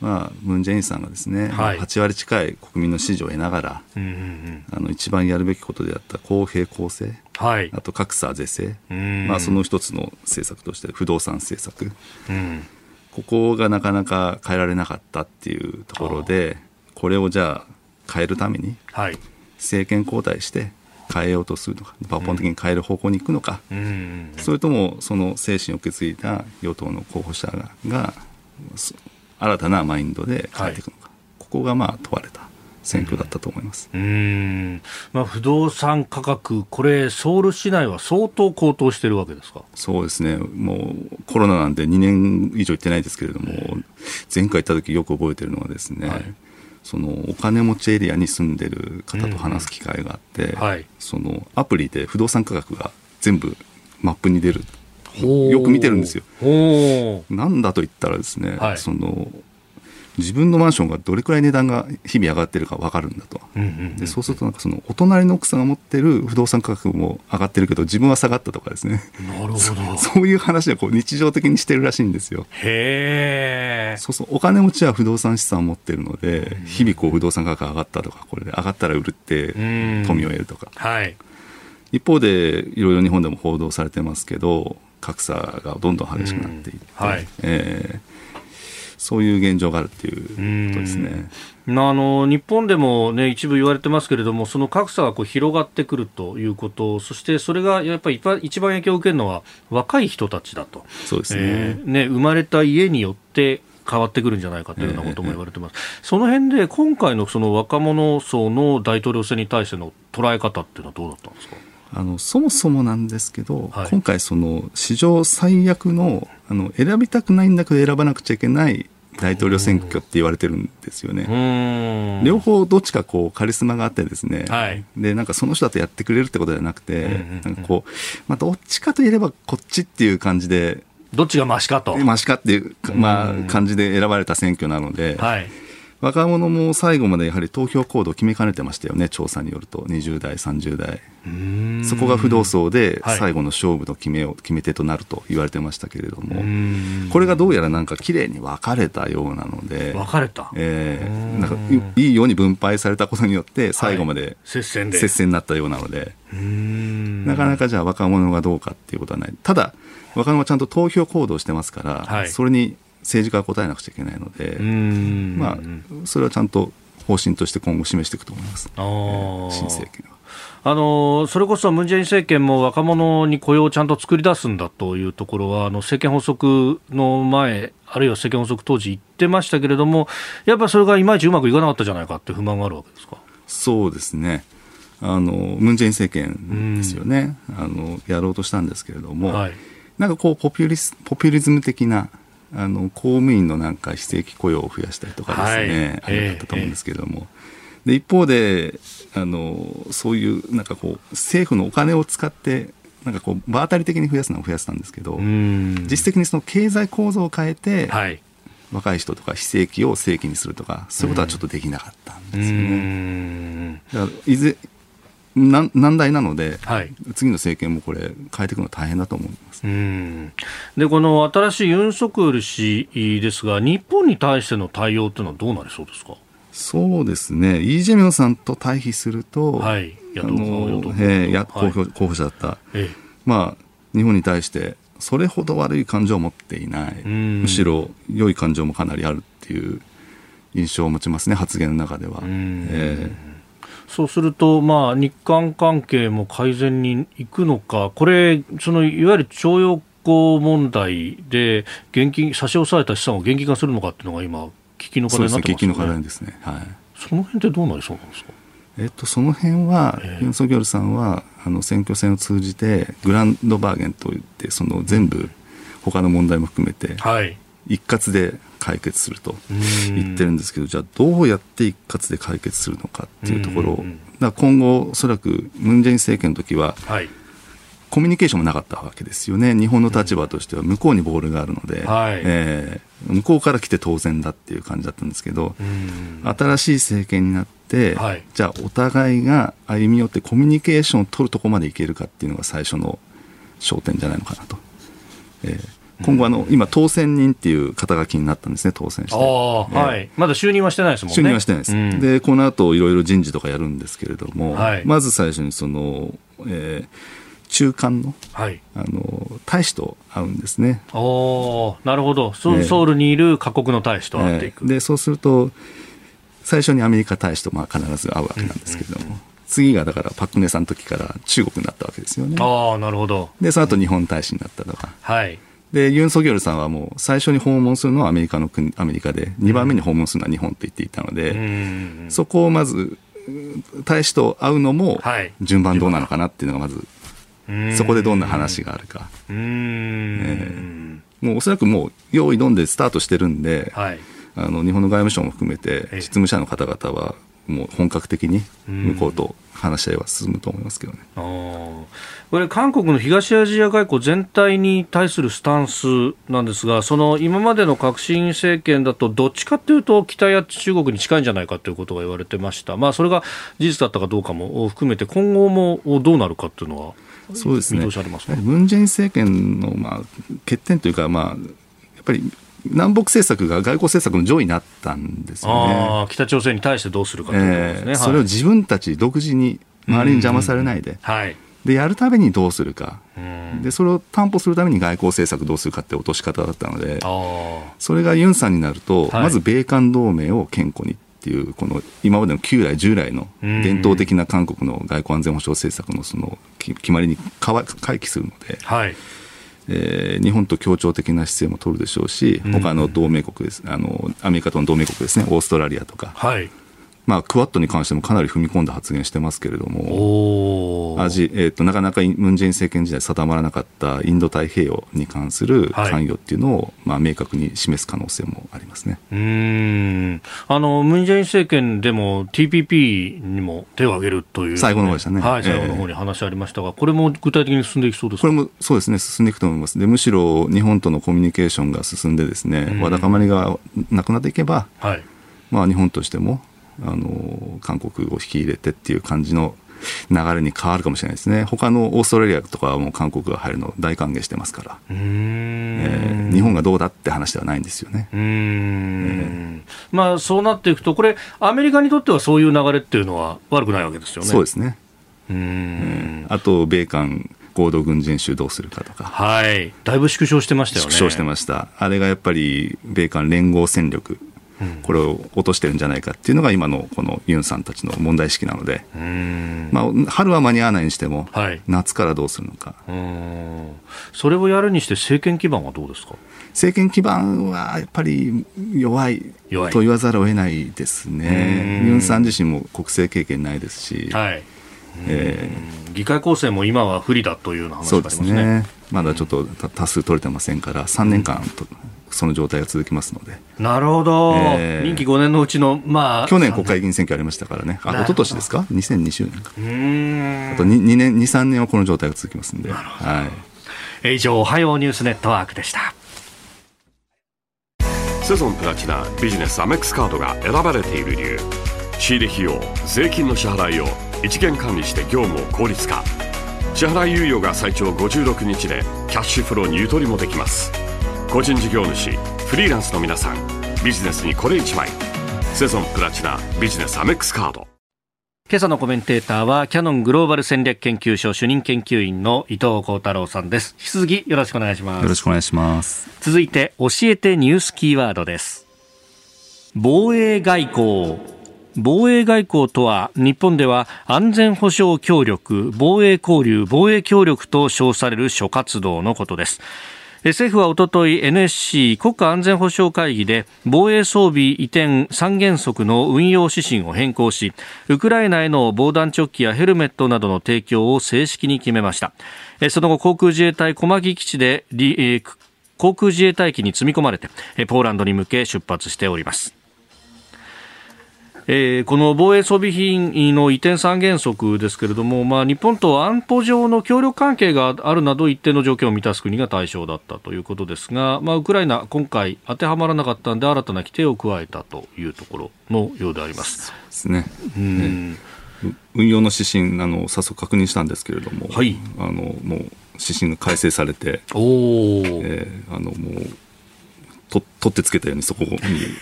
まあ、ムン・ジェインさんがですね、はい、8割近い国民の支持を得ながら、うんうんうん、あの一番やるべきことであった公平公正、はい、あと格差是正、まあ、その一つの政策として不動産政策、うん、ここがなかなか変えられなかったっていうところでこれをじゃあ変えるために、はい政権交代して変えようとするのか抜本的に変える方向に行くのか、うん、それともその精神を受け継いだ与党の候補者が新たなマインドで変えていくのか、はい、ここがまあ問われた。選挙だったと思います、うん。まあ、不動産価格、これ、ソウル市内は相当高騰してるわけですか？そうですね、もうコロナなんで2年以上行ってないですけれども、前回行った時よく覚えてるのはですね、はい、そのお金持ちエリアに住んでる方と話す機会があって、うん。はい、そのアプリで不動産価格が全部マップに出るよく見てるんですよ。なんだと言ったらですね、はい、その自分のマンションがどれくらい値段が日々上がってるか分かるんだと、うんうんうん、でそうするとなんかそのお隣の奥さんが持ってる不動産価格も上がってるけど自分は下がったとかですね。なるほど。そういう話はこう日常的にしてるらしいんですよ。へえ。そうそう。お金持ちは不動産資産を持ってるので、うん、日々こう不動産価格上がったとかこれで上がったら売るって富を得るとか、はい、一方でいろいろ日本でも報道されてますけど格差がどんどん激しくなっていって、はい、えーそういう現状があるっていうことですね。あの日本でも、ね、一部言われてますけれども、その格差がこう広がってくるということ、そしてそれがやっぱり一番影響を受けるのは若い人たちだと、そうですね。えー、ね生まれた家によって変わってくるんじゃないかというようなことも言われてます、えー、その辺で今回のその若者層の大統領選に対しての捉え方っていうのはどうだったんですか？あのそもそもなんですけど、はい、今回、その史上最悪のあの選びたくないんだけど選ばなくちゃいけない大統領選挙って言われてるんですよね。両方どっちかこうカリスマがあってですね、はい、でなんかその人だとやってくれるってことではなくて、なんかこう、まあ、どっちかといえばこっちっていう感じでどっちがマシかと。マシかっていう、まあ、感じで選ばれた選挙なので、はい、若者も最後までやはり投票行動を決めかねてましたよね、調査によると、20代、30代、そこが不動層で最後の勝負の決めを決め手となると言われてましたけれども、これがどうやらなんか綺麗に分かれたようなので、分かれた、えー、なんかいいように分配されたことによって、最後まで接戦で。接戦になったようなので、なかなかじゃあ若者がどうかっていうことはない。ただ若者はちゃんと投票行動してますから、はい、それに政治家は答えなくちゃいけないので、まあ、それはちゃんと方針として今後示していくと思います、新政権は。あのそれこそムン・ジェイン政権も若者に雇用をちゃんと作り出すんだというところは、あの政権発足の前、あるいは政権発足当時言ってましたけれども、やっぱりそれがいまいちうまくいかなかったじゃないかって不満があるわけですか？そうですね。あのムン・ジェイン政権ですよね、あのやろうとしたんですけれども、はい、なんかこうポピュリスポピュリズム的なあの公務員のなんか非正規雇用を増やしたりとかですね、はい、あれだったと思うんですけれども、えー、で一方であのそういうなんかこう政府のお金を使ってなんかこう場当たり的に増やすのは増やしたんですけど実質的にその経済構造を変えて、はい、若い人とか非正規を正規にするとかそういうことはちょっとできなかったんですよね。だからいず難題なので、はい、次の政権もこれ、変えていくの大変だと思います。でこの新しいユン・ソクール氏ですが、日本に対しての対応というのはどうなりそうですか？そうですね、イ・ジェミョンさんと対比すると、はい、野党候補候補者だった、ええ、まあ、日本に対して、それほど悪い感情を持っていない、むしろ良い感情もかなりあるっていう印象を持ちますね、発言の中では。えーそうすると、まあ、日韓関係も改善にいくのか、これ、そのいわゆる徴用工問題で現金差し押さえた資産を現金化するのかっていうのが今、危機の課題になってますね。危機の課題ですね。はい。その辺ってどうなりそうなんですか？えっと、その辺は、ユン・ソギョルさんはあの選挙戦を通じてグランドバーゲンといってその全部他の問題も含めて、はい、一括で解決すると言ってるんですけどじゃあどうやって一括で解決するのかっていうところ。をだ今後おそらくムン・ジェイン政権の時は、はい、コミュニケーションもなかったわけですよね。日本の立場としては向こうにボールがあるので、はい、えー、向こうから来て当然だっていう感じだったんですけど新しい政権になって、はい、じゃあお互いが歩み寄ってコミュニケーションを取るとこまでいけるかっていうのが最初の焦点じゃないのかなと。えー今後あの、今、当選人っていう肩書きになったんですね、当選して。はい、まだ就任はしてないですもんね。就任はしてないです。うん、で、この後いろいろ人事とかやるんですけれども、はい、まず最初にその、えー、中間の,、はい、あの大使と会うんですね。おなるほど、ソウルにいる各国の大使と会っていく。でそうすると、最初にアメリカ大使とまあ必ず会うわけなんですけれども、うんうんうん、次がだからパク・クネさんの時から中国になったわけですよね。あなるほどでその後日本大使になったとか。はいで、ユン・ソギョルさんはもう最初に訪問するのはアメリカの国、アメリカで、2番目に訪問するのは日本と言っていたので、そこをまず、大使と会うのも、順番どうなのかなっていうのがまず、そこでどんな話があるか。えー、もうおそらくもう、用意どんでスタートしてるんで、はい、あの日本の外務省も含めて、実務者の方々は、もう本格的に向こうと話し合いは進むと思いますけどね。これ、韓国の東アジア外交全体に対するスタンスなんですが、その今までの革新政権だと、どっちかというと、北や中国に近いんじゃないかということが言われてました、まあ、それが事実だったかどうかも含めて、今後もどうなるかというのは、そうですね、ムン・ジェイン政権の、まあ、欠点というか、まあ、やっぱり南北政策が外交政策の上位になったんですよね。北朝鮮に対してどうするかということですね、えー、それを自分たち独自に周りに邪魔されないで、はい、でやるためにどうするか、でそれを担保するために外交政策どうするかって落とし方だったので、それがユンさんになると、はい、まず米韓同盟を健康にっていう、この今までの旧来、従来の伝統的な韓国の外交安全保障政策のその決まりに回帰するので。はいえー、日本と協調的な姿勢も取るでしょうし、他の同盟国です、あのアメリカとの同盟国ですね、オーストラリアとか、はい、まあ、クワッドに関してもかなり踏み込んだ発言してますけれども、アジえーと、なかなかムン・ジェイン政権時代定まらなかったインド太平洋に関する関与っていうのを、はい、まあ、明確に示す可能性もありますね。うん。あのムン・ジェイン政権でも TPP にも手を挙げるという、ね、最後の方でしたね、はい、最後の方に話ありましたが、えー、これも具体的に進んでいきそうですこれもそうですね、進んでいくと思います。でむしろ日本とのコミュニケーションが進んでですね、わだかまりがなくなっていけば、はい。まあ、日本としてもあの韓国を引き入れてっていう感じの流れに変わるかもしれないですね。他のオーストラリアとかはもう韓国が入るの大歓迎してますから、えー、日本がどうだって話ではないんですよね。えー、まあ、そうなっていくとこれアメリカにとってはそういう流れっていうのは悪くないわけですよね。そうですね。うん、あと米韓合同軍事演習どうするかとか、はい、だいぶ縮小してましたよね。縮小してました、あれがやっぱり米韓連合戦力、これを落としてるんじゃないかっていうのが今のこのユンさんたちの問題意識なので、まあ、春は間に合わないにしても、はい、夏からどうするのか。それをやるにして政権基盤はどうですか？政権基盤はやっぱり弱いと言わざるを得ないですね、ユンさん自身も国政経験ないですし。はい。えー、議会構成も今は不利だというような話がありますね。すね。まだちょっと多数取れてませんから、3年間と、その状態が続きますので。なるほど、えー、任期5年のうちの、まあ、去年国会議員選挙ありましたからね、あ一昨年ですか、2020年か。うん。あと 2, 2年、2、3年はこの状態が続きますんで。はい、以上、おはようニュースネットワークでした。セゾンプラチナビジネスアメックスカードが選ばれている理由。仕入れ費用税金の支払いを一元管理して業務を効率化。支払い猶予が最長56日でキャッシュフローにゆとりもできます個人事業主フリーランスの皆さんビジネスにこれ1枚。セゾンプラチナビジネスアメックスカード。今朝のコメンテーターはキャノングローバル戦略研究所主任研究員の伊藤幸太郎さんです。引き続きよろしくお願いします。よろしくお願いします。続いて教えてニュースキーワードです。防衛外交。防衛外交とは日本では安全保障協力防衛交流防衛協力と称される諸活動のことです政府はおととい NSC 国家安全保障会議で防衛装備移転三原則の運用指針を変更しウクライナへの防弾チョッキやヘルメットなどの提供を正式に決めました。その後航空自衛隊小牧基地で航空自衛隊機に積み込まれてポーランドに向け出発しております。えー、この防衛装備品の移転三原則ですけれども、まあ、日本と安保上の協力関係があるなど一定の条件を満たす国が対象だったということですが、まあ、ウクライナ、今回当てはまらなかったので新たな規定を加えたというところのようであります。そうですね、うん。運用の指針あの早速確認したんですけれども、はい、あのもう指針が改正されて、おえー、あのもうと取ってつけたようにそこに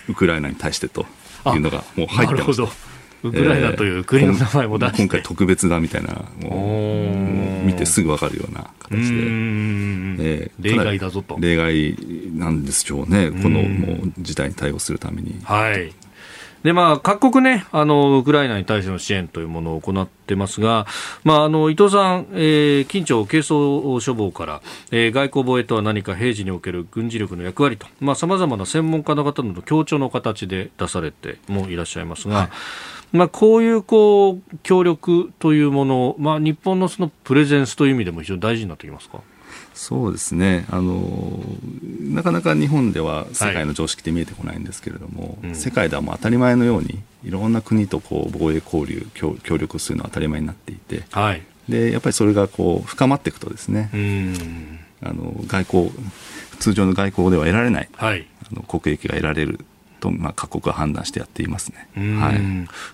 ウクライナに対してというのがもう入ってましウクライナという国の名前も出して、今回特別だみたいな。もう見てすぐ分かるような形で、えー、例外だぞと。例外なんでしょうね。このもう事態に対応するために。はいで、まあ、各国ね、あの、ウクライナに対しての支援というものを行ってますが、まあ、あの、伊藤さん、えー、近庁軽装処方から、えー、外交防衛とは何か平時における軍事力の役割と、まあ、様々な専門家の方の強調の形で出されてもいらっしゃいますが、はい。まあ、こういうこう協力というものを、まあ、日本のそのプレゼンスという意味でも非常に大事になってきますか？そうですね。あのなかなか日本では世界の常識って見えてこないんですけれども、はいうん、世界ではもう当たり前のようにいろんな国とこう防衛交流協協力するのは当たり前になっていて、はい、でやっぱりそれがこう深まっていくとですね、うん、あの外交通常の外交では得られない、はい、あの国益が得られると、まあ、各国は判断してやっていますね、はい、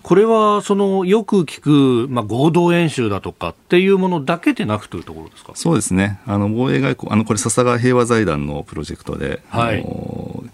これはそのよく聞く、まあ、合同演習だとかっていうものだけでなくというところですか？そうですね、あの防衛外交、あのこれ、笹川平和財団のプロジェクトで、はい、あの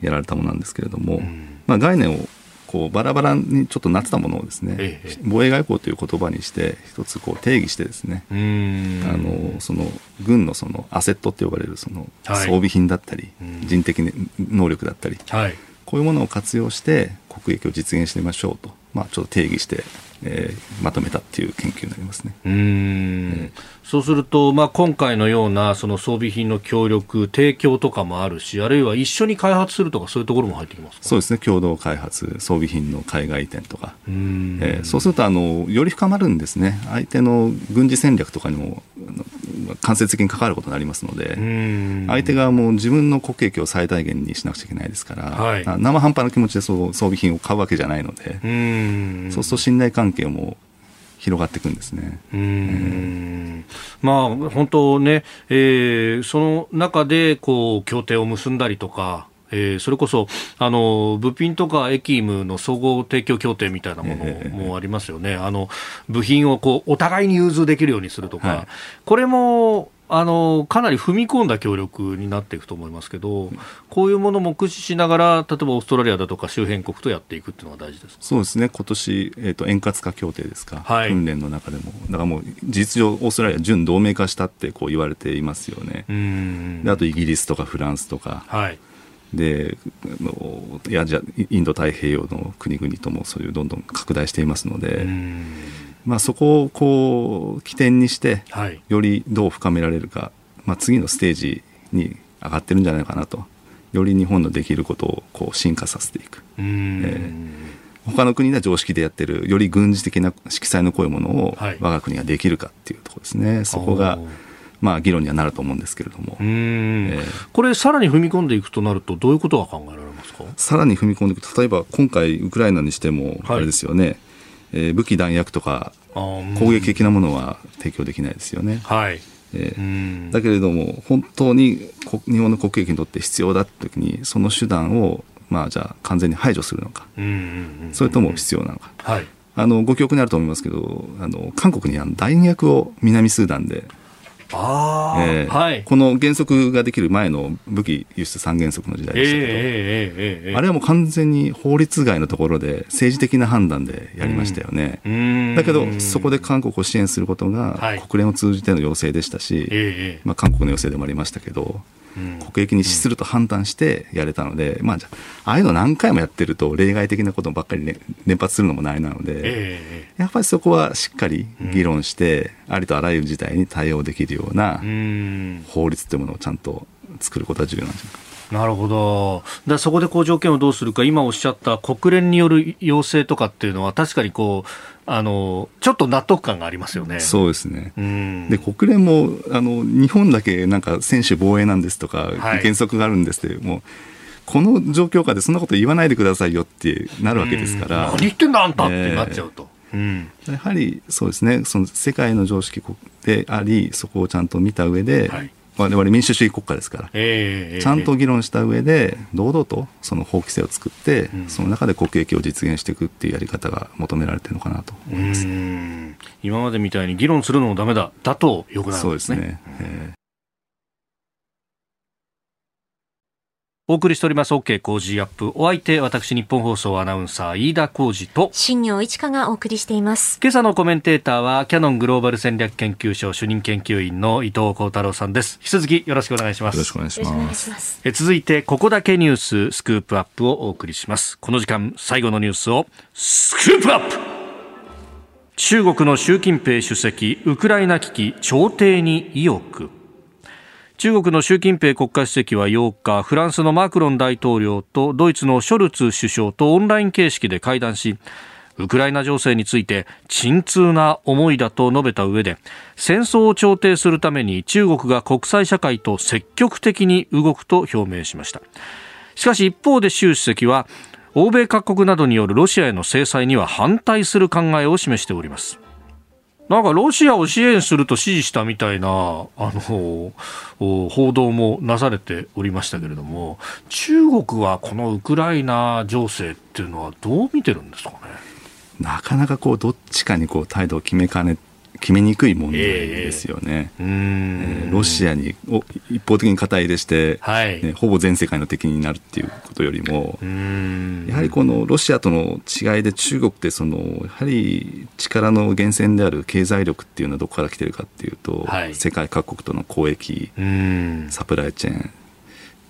やられたものなんですけれども、まあ、概念をこうバラバラにちょっとなってたものをですね、ええ、防衛外交という言葉にして一つこう定義してですねあのその軍のそのアセットって呼ばれるその装備品だったり、はい、人的能力だったり、はい、こういうものを活用して国益を実現してみましょうと、まあ、ちょっと定義して、えー、まとめたっていう研究になりますね。うん、えー、そうすると、まあ、今回のようなその装備品の協力、提供とかもあるし、あるいは一緒に開発するとか、そういうところも入ってきますそうですね、共同開発、装備品の海外移転とか、うえー、そうするとあの、より深まるんですね、相手の軍事戦略とかにも間接的に関わることになりますので、相手側も自分の国益を最大限にしなくちゃいけないですから、はい、生半端な気持ちでそう装備品を買うわけじゃないので、そうすると信頼関係も広がっていくんですね。うん、まあ本当ね、えー、その中でこう協定を結んだりとか。えー、それこそあの部品とかエキムの総合提供協定みたいなものもありますよね、あの部品をこうお互いに融通できるようにするとか、はい、これもあのかなり踏み込んだ協力になっていくと思いますけど、こういうものも駆使しながら、例えばオーストラリアだとか周辺国とやっていくっていうのが大事ですそうですね、今年、えーと、円滑化協定ですか、はい、訓練の中でも、だからもう事実上、オーストラリア、準同盟化したってこう言われていますよね。であとイギリスとかフランスとか。はい。でいやじゃインド太平洋の国々ともそういうどんどん拡大していますので、まあ、そこをこう起点にして、よりどう深められるか、まあ、次のステージに上がってるんじゃないかなと。より日本のできることをこう進化させていく。えー他の国では常識でやってるより軍事的な色彩の濃いものを我が国ができるかっていうところですね、はい、そこがまあ議論にはなると思うんですけれども、えー、これさらに踏み込んでいくとなるとどういうことが考えられますか？さらに踏み込んでいく例えば今回ウクライナにしてもあれですよね、はいえー、武器弾薬とか攻撃的なものは提供できないですよね。はい。えー、だけれども本当に日本の国益にとって必要だって時にその手段をまあじゃあ完全に排除するのか、それとも必要なのか、はい、あのご記憶にあると思いますけどあの韓国にあの弾薬を南スーダンであえーはい、この原則ができる前の武器輸出三原則の時代でしたけど、えーえー、あれはもう完全に法律外のところで政治的な判断でやりましたよね。うん、だけど、そこで韓国を支援することが国連を通じての要請でしたし、はい、まあ、韓国の要請でもありましたけど、国益に資すると判断してやれたので、まあ、じゃああいうの何回もやってると例外的なことばっかり、ね、連発するのもないなので、やっぱりそこはしっかり議論して、ありとあらゆる事態に対応できるような法律というものをちゃんと作ることが重要なんじゃないか。なるほど。でそこでこう条件をどうするか、今おっしゃった国連による要請とかっていうのは、確かにこう、あのちょっと納得感がありますよね。そうですね。で国連もあの日本だけなんか専守防衛なんですとか、はい、原則があるんですってもう。この状況下でそんなこと言わないでくださいよってなるわけですから。何言ってんだあんたってなっちゃうと。うん、やはりそうですねその世界の常識でありそこをちゃんと見た上で、はい、我々民主主義国家ですから、えー、ちゃんと議論した上で堂々とその法規制を作って、うん、その中で国益を実現していくっていうやり方が求められてるのかなと思います。今までみたいに議論するのもだめだ。だとよくなるんですね。そうですね、えーお送りしております OK 工事アップ。お相手、私、日本放送アナウンサー、飯田浩二と、新業一華がお送りしています。今朝のコメンテーターは、キャノングローバル戦略研究所主任研究員の伊藤幸太郎さんです。引き続きよろしくお願いします。よろしくお願いします。ますえ続いて、ここだけニューススクープアップをお送りします。この時間、最後のニュースを、スクープアップ中国の習近平主席、ウクライナ危機、調停に意欲。中国の習近平国家主席は8日フランスのマクロン大統領とドイツのショルツ首相とオンライン形式で会談しウクライナ情勢について沈痛な思いだと述べた上で戦争を調停するために中国が国際社会と積極的に動くと表明しました。しかし一方で習主席は欧米各国などによるロシアへの制裁には反対する考えを示しております。なんかロシアを支援すると指示したみたいなあの報道もなされておりましたけれども中国はこのウクライナ情勢っていうのはどう見てるんですかね？なかなかこうどっちかにこう態度を決めかね決めにくい問題ですよね。えー、えー、ロシアに一方的に肩入れして、はい。ね、ほぼ全世界の敵になるっていうことよりもやはりこのロシアとの違いで中国ってそのやはり力の源泉である経済力っていうのはどこから来てるかっていうと、はい、世界各国との交易サプライチェーン。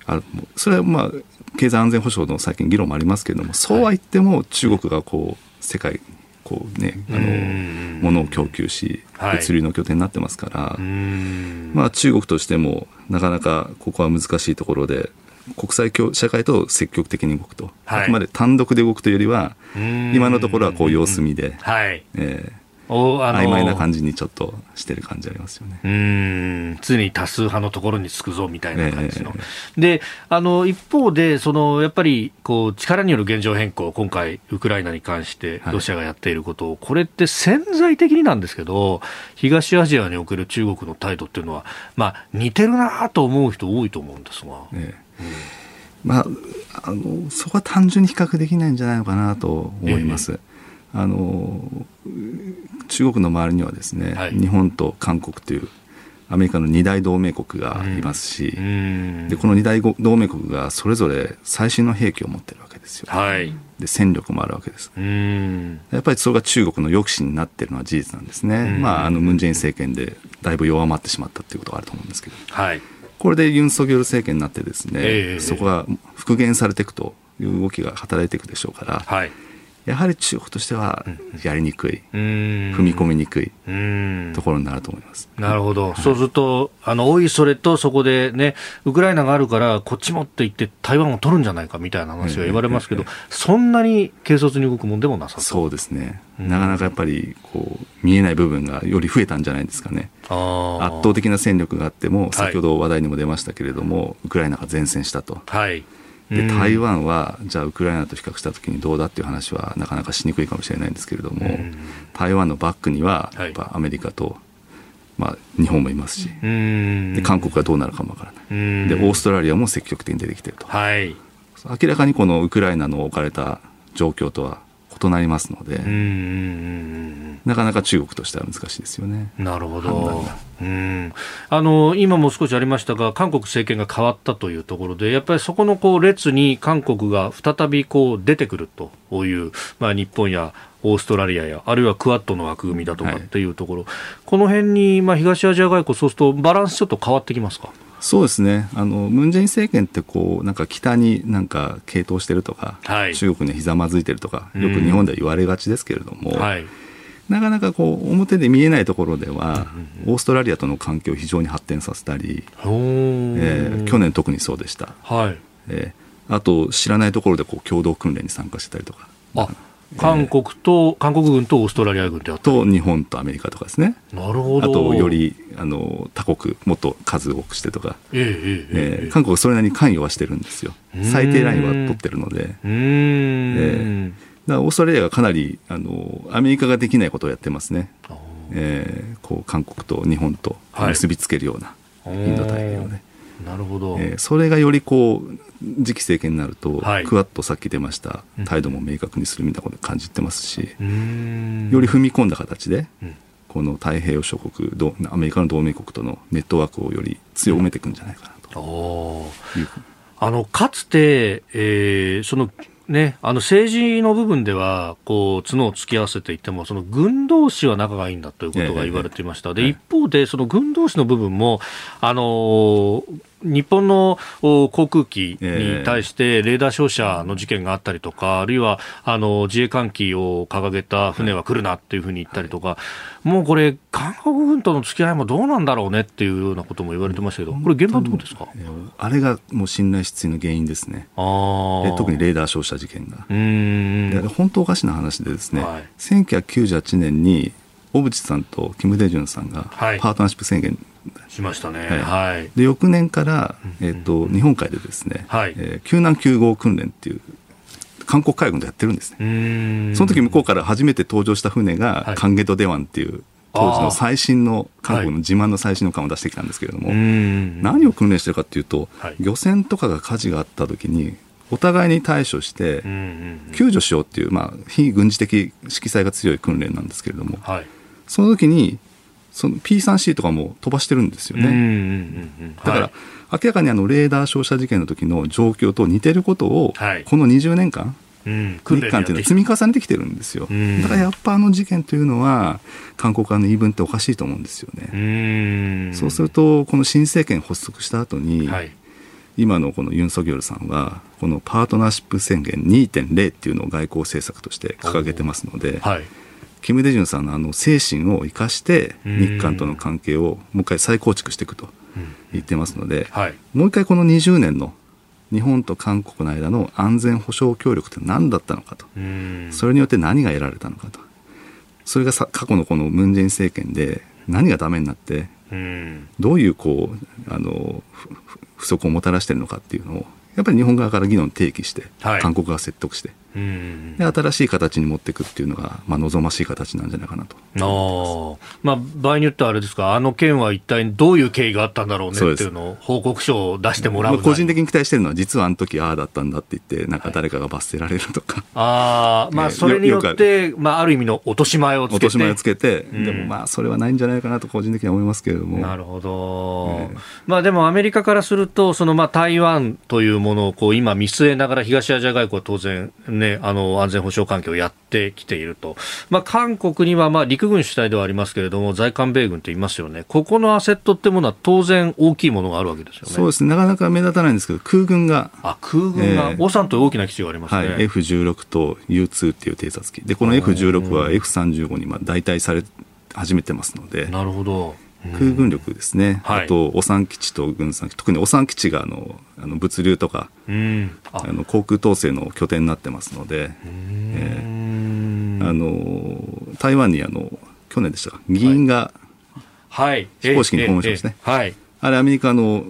あそれはまあ経済安全保障の最近議論もありますけれどもそうは言っても中国がこう世界こうねあの物を供給し物流の拠点になってますから、はい、まあ、中国としてもなかなかここは難しいところで国際社会と積極的に動くと、はい、あくまで単独で動くというよりは今のところはこう様子見で、はい。えー、おあの曖昧な感じにちょっとしてる感じありますよね。うん。常に多数派のところにつくぞみたいな感じの、えー、であの一方でそのやっぱりこう力による現状変更今回ウクライナに関してロシアがやっていることを、はい、これって潜在的になんですけど東アジアにおける中国の態度っていうのはまあ似てるなと思う人多いと思うんですが、えーうんまあ、あのそこは単純に比較できないんじゃないのかなと思います。えー、あの中国の周りにはですね、はい、日本と韓国というアメリカの二大同盟国がいますし、うん、でこの二大同盟国がそれぞれ最新の兵器を持ってるわけですよ、はい、で戦力もあるわけです、うん、やっぱりそれが中国の抑止になっているのは事実なんですね、うん、まあ、あのムン・ジェイン政権でだいぶ弱まってしまったということがあると思うんですけど、はい、これでユン・ソギョル政権になってですね、えー、そこが復元されていくという動きが働いていくでしょうから、はいやはり中国としてはやりにくい、うん、踏み込みにくいところになると思います。なるほど、はい、そうすると、あのおいそれとそこでね、ウクライナがあるから、こっちもって言って、台湾を取るんじゃないかみたいな話が言われますけど、そんなに軽率に動くもんでもなさそう。ですね、なかなかやっぱりこう見えない部分がより増えたんじゃないですかね。圧倒的な戦力があっても、先ほど話題にも出ましたけれども、はい、ウクライナが前線したと。はいで台湾はじゃあウクライナと比較したときにどうだっていう話はなかなかしにくいかもしれないんですけれども、台湾のバックにはやっぱアメリカと、まあ、日本もいますし、で韓国がどうなるかもわからない、でオーストラリアも積極的に出てきてると、はい、明らかにこのウクライナの置かれた状況とは異なりますので、なかなか中国としては難しいですよね。なるほど。うんあの今も少しありましたが、韓国政権が変わったというところで、やっぱりそこのこう列に韓国が再びこう出てくるという、まあ、日本やオーストラリアや、あるいはクアッドの枠組みだとかっていうところ、はい、この辺に、まあ、東アジア外交、そうするとバランスちょっと変わってきますか？そうですね。あのムン・ジェイン政権ってこうなんか北になんか傾倒してるとか、はい、中国にひざまずいてるとかよく日本では言われがちですけれども、はい、なかなかこう表で見えないところでは、オーストラリアとの関係を非常に発展させたり、えー、去年特にそうでした、はい。えー、あと知らないところでこう共同訓練に参加してたりとか。あ韓国と、韓国軍とオーストラリア軍であと日本とアメリカとかですね、なるほど。あとよりあの他国、もっと数多くしてとか、えー、えー、えー、韓国、それなりに関与はしてるんですよ、最低ラインは取ってるので、えー、だオーストラリアがかなりあのアメリカができないことをやってますね、えー、こう韓国と日本と結びつけるような、はい、インド太平洋で。なるほど、えー、それがよりこう次期政権になると、はい、クワッドさっき出ました態度も明確にするみたいなことを感じてますし、より踏み込んだ形で、この太平洋諸国アメリカの同盟国とのネットワークをより強めていくんじゃないかなと。あのかつて、えー、そのね、あの政治の部分ではこう角を突き合わせていってもその軍同士は仲がいいんだということが言われていました、で一方でその軍同士の部分もあの日本の航空機に対してレーダー照射の事件があったりとか、あるいはあの自衛艦機を掲げた船は来るなっていうふうに言ったりとか、もうこれ、韓国軍との付き合いもどうなんだろうねっていうようなことも言われてましたけど、これ、現場どうですか？あれがもう信頼失墜の原因ですね、あ特にレーダー照射事件が。で本当おかしな話で、ですね、はい、1998年に小渕さんとキム・デジュンさんがパートナーシップ宣言しましたね、はい、で翌年から、えーと、日本海でですね、はい。えー、救難救護訓練っていう韓国海軍でやってるんですね。その時向こうから初めて登場した船が、はい、カンゲドデワンっていう当時の最新の韓国の自慢の最新の艦を出してきたんですけれども、はい、何を訓練してるかっていうと、はい、漁船とかが火事があった時にお互いに対処して救助しようっていう、まあ、非軍事的色彩が強い訓練なんですけれども、はい、その時にその P3C とかも飛ばしてるんですよね。だから、明らかにあのレーダー照射事件の時の状況と似てることを、この20年間、日韓っていうのは積み重ねてきてるんですよ。だからやっぱあの事件というのは、韓国側の言い分っておかしいと思うんですよね。そうすると、この新政権発足した後に、はい、今のこのユン・ソギョルさんは、このパートナーシップ宣言2.0っていうのを外交政策として掲げてますので、はいキム・デジュンさんのあの精神を生かして日韓との関係をもう一回再構築していくと言ってますので、はい、もう一回この20年の日本と韓国の間の安全保障協力って何だったのかと。それによって何が得られたのかと。それが過去のこのムン・ジェイン政権で何がダメになってどういうこうあの不足をもたらしているのかっていうのをやっぱり日本側から議論提起して、はい、韓国が説得してで新しい形に持っていくっていうのが、まあ、望ましい形なんじゃないかなと。あ、まあ、場合によってはあれですか、あの件は一体どういう経緯があったんだろうねっていうのを報告書を出してもらう個人的に期待してるのは、実はあの時ああだったんだって言って、なんか誰かが罰せられるとか、はい、あまあ、それによって、まあ、ある意味の落とし前をつけて。落とし前をつけて、うん、でもまあ、それはないんじゃないかなと、個人的には思いますけれども。なるほど、えー、まあ、でもアメリカからすると、そのまあ台湾というものをこう今、見据えながら、東アジア外交は当然、ね、あの安全保障環境をやってきていると、まあ、韓国にはまあ陸軍主体ではありますけれども、在韓米軍と言いますよね、ここのアセットってものは当然大きいものがあるわけですよね。そうですね、なかなか目立たないんですけど、空軍が。あ、空軍が、えー、オサンと大きな基地がありますね。はい、F16 と U2 っていう偵察機。で、この F16 は F35 にまあ代替され始めてますので。なるほど。空軍力ですね、はい、あと、お産基地と軍産基地、特にお産基地があのあの物流とか、うん、あ。の航空統制の拠点になってますので、えー、あの台湾にあの去年でしたか、議員が非公式に訪問しましたね。はい。あれ、アメリカの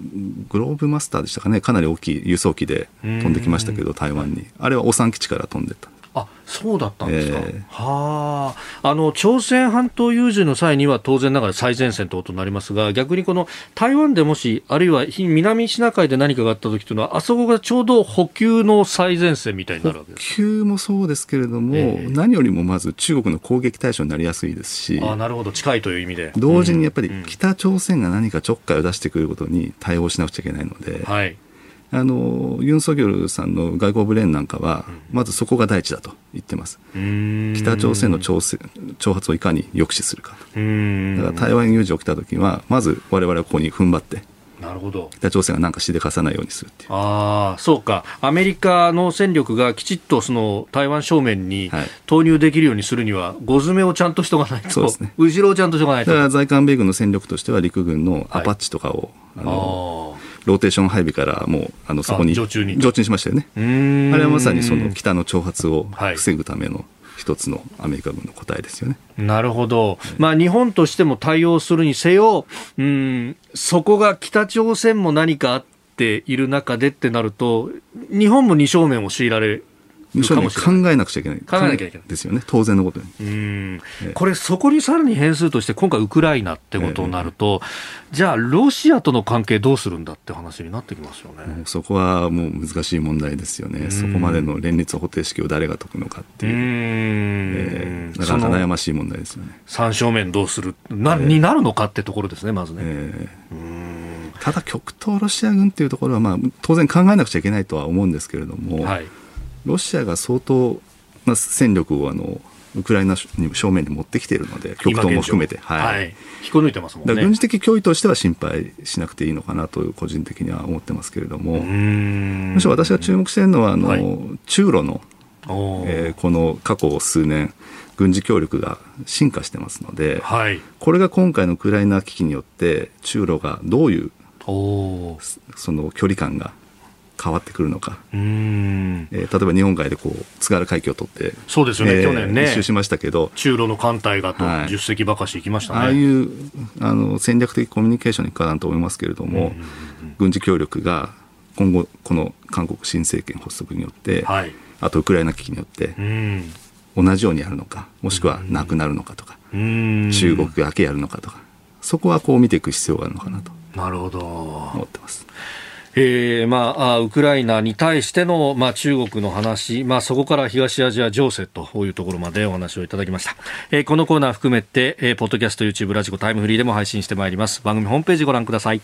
グローブマスターでしたかね、かなり大きい輸送機で飛んできましたけど、台湾に。あれはオサン基地から飛んでた。あそうだったんですか、えー、はあ。の朝鮮半島有事の際には当然ながら最前線ということになりますが逆にこの台湾でもしあるいは南シナ海で何かがあった時というのはあそこがちょうど補給の最前線みたいになるわけです。補給もそうですけれども、えー、何よりもまず中国の攻撃対象になりやすいですしあなるほど。近いという意味で。同時にやっぱり北朝鮮が何かちょっかいを出してくることに対応しなくちゃいけないので。はいあのユン・ソギョルさんの外交ブレーンなんかは、まずそこが第一だと言ってます、北朝鮮の挑挑発をいかに抑止するか。だから台湾有事起きたときは、まずわれわれはここに踏ん張って。なるほど。北朝鮮が何かしでかさないようにするっていう。あそうか、アメリカの戦力がきちっとその台湾正面に投入できるようにするには、5詰めをちゃんとしとかないと、そうですね、後ろをちゃんとしとかないと。だから在韓米軍の戦力としては、陸軍のアパッチとかを、はい、あのローテーション配備からもうあのそこに常駐に常駐にしましたよね。あれはまさにその北の挑発を防ぐための、一つのアメリカ軍の答えですよね。なるほど、まあ、日本としても対応するにせよ、うん、そこが北朝鮮も何かあっている中でってなると、日本も二正面を強いられ考えなくちゃいけない。考えなきゃいけない。ですよね。当然のことに。うん。これ、そこにさらに変数として、今回ウクライナってことになると、えー、じゃあ、ロシアとの関係どうするんだって話になってきますよね。そこはもう難しい問題ですよね。そこまでの連立方程式を誰が解くのかっていう。うえー、なかなか悩ましい問題ですよね。三正面どうする？な、えー、になるのかってところですね、まずね。えー、ただ、極東ロシア軍っていうところは、まあ、当然考えなくちゃいけないとは思うんですけれども、はいロシアが相当な戦力をあのウクライナに正面に持ってきているので、極東も含めて、はい、はい、引こ抜いてますもんね。軍事的脅威としては心配しなくていいのかなと個人的には思ってますけれども、むしろ私が注目しているのは、あの、はい、中ロの、えー、この過去数年、軍事協力が進化してますので、はい、これが今回のウクライナ危機によって、中ロがどういうその距離感が変わってくるのか、えー、例えば日本海でこう津軽海峡を取ってそうですよね、えー、去年ね。一周しましたけど中ロの艦隊がと10隻ばかし行きましたね、はい、ああいうあの戦略的コミュニケーションにかなと思いますけれども、軍事協力が今後この韓国新政権発足によって、はい、あとウクライナ危機によって、同じようにやるのかもしくはなくなるのかとか、中国だけやるのかとかそこはこう見ていく必要があるのかなとなるほど。思ってます。えーまあ、ウクライナに対しての、まあ、中国の話、まあ、そこから東アジア情勢というところまでお話をいただきました、えー、このコーナー含めて、えー、ポッドキャスト YouTube ラジコタイムフリーでも配信してまいります。番組ホームページご覧ください。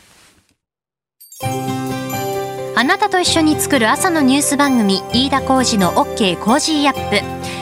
あなたと一緒に作る朝のニュース番組飯田浩司の OK コージーアップ。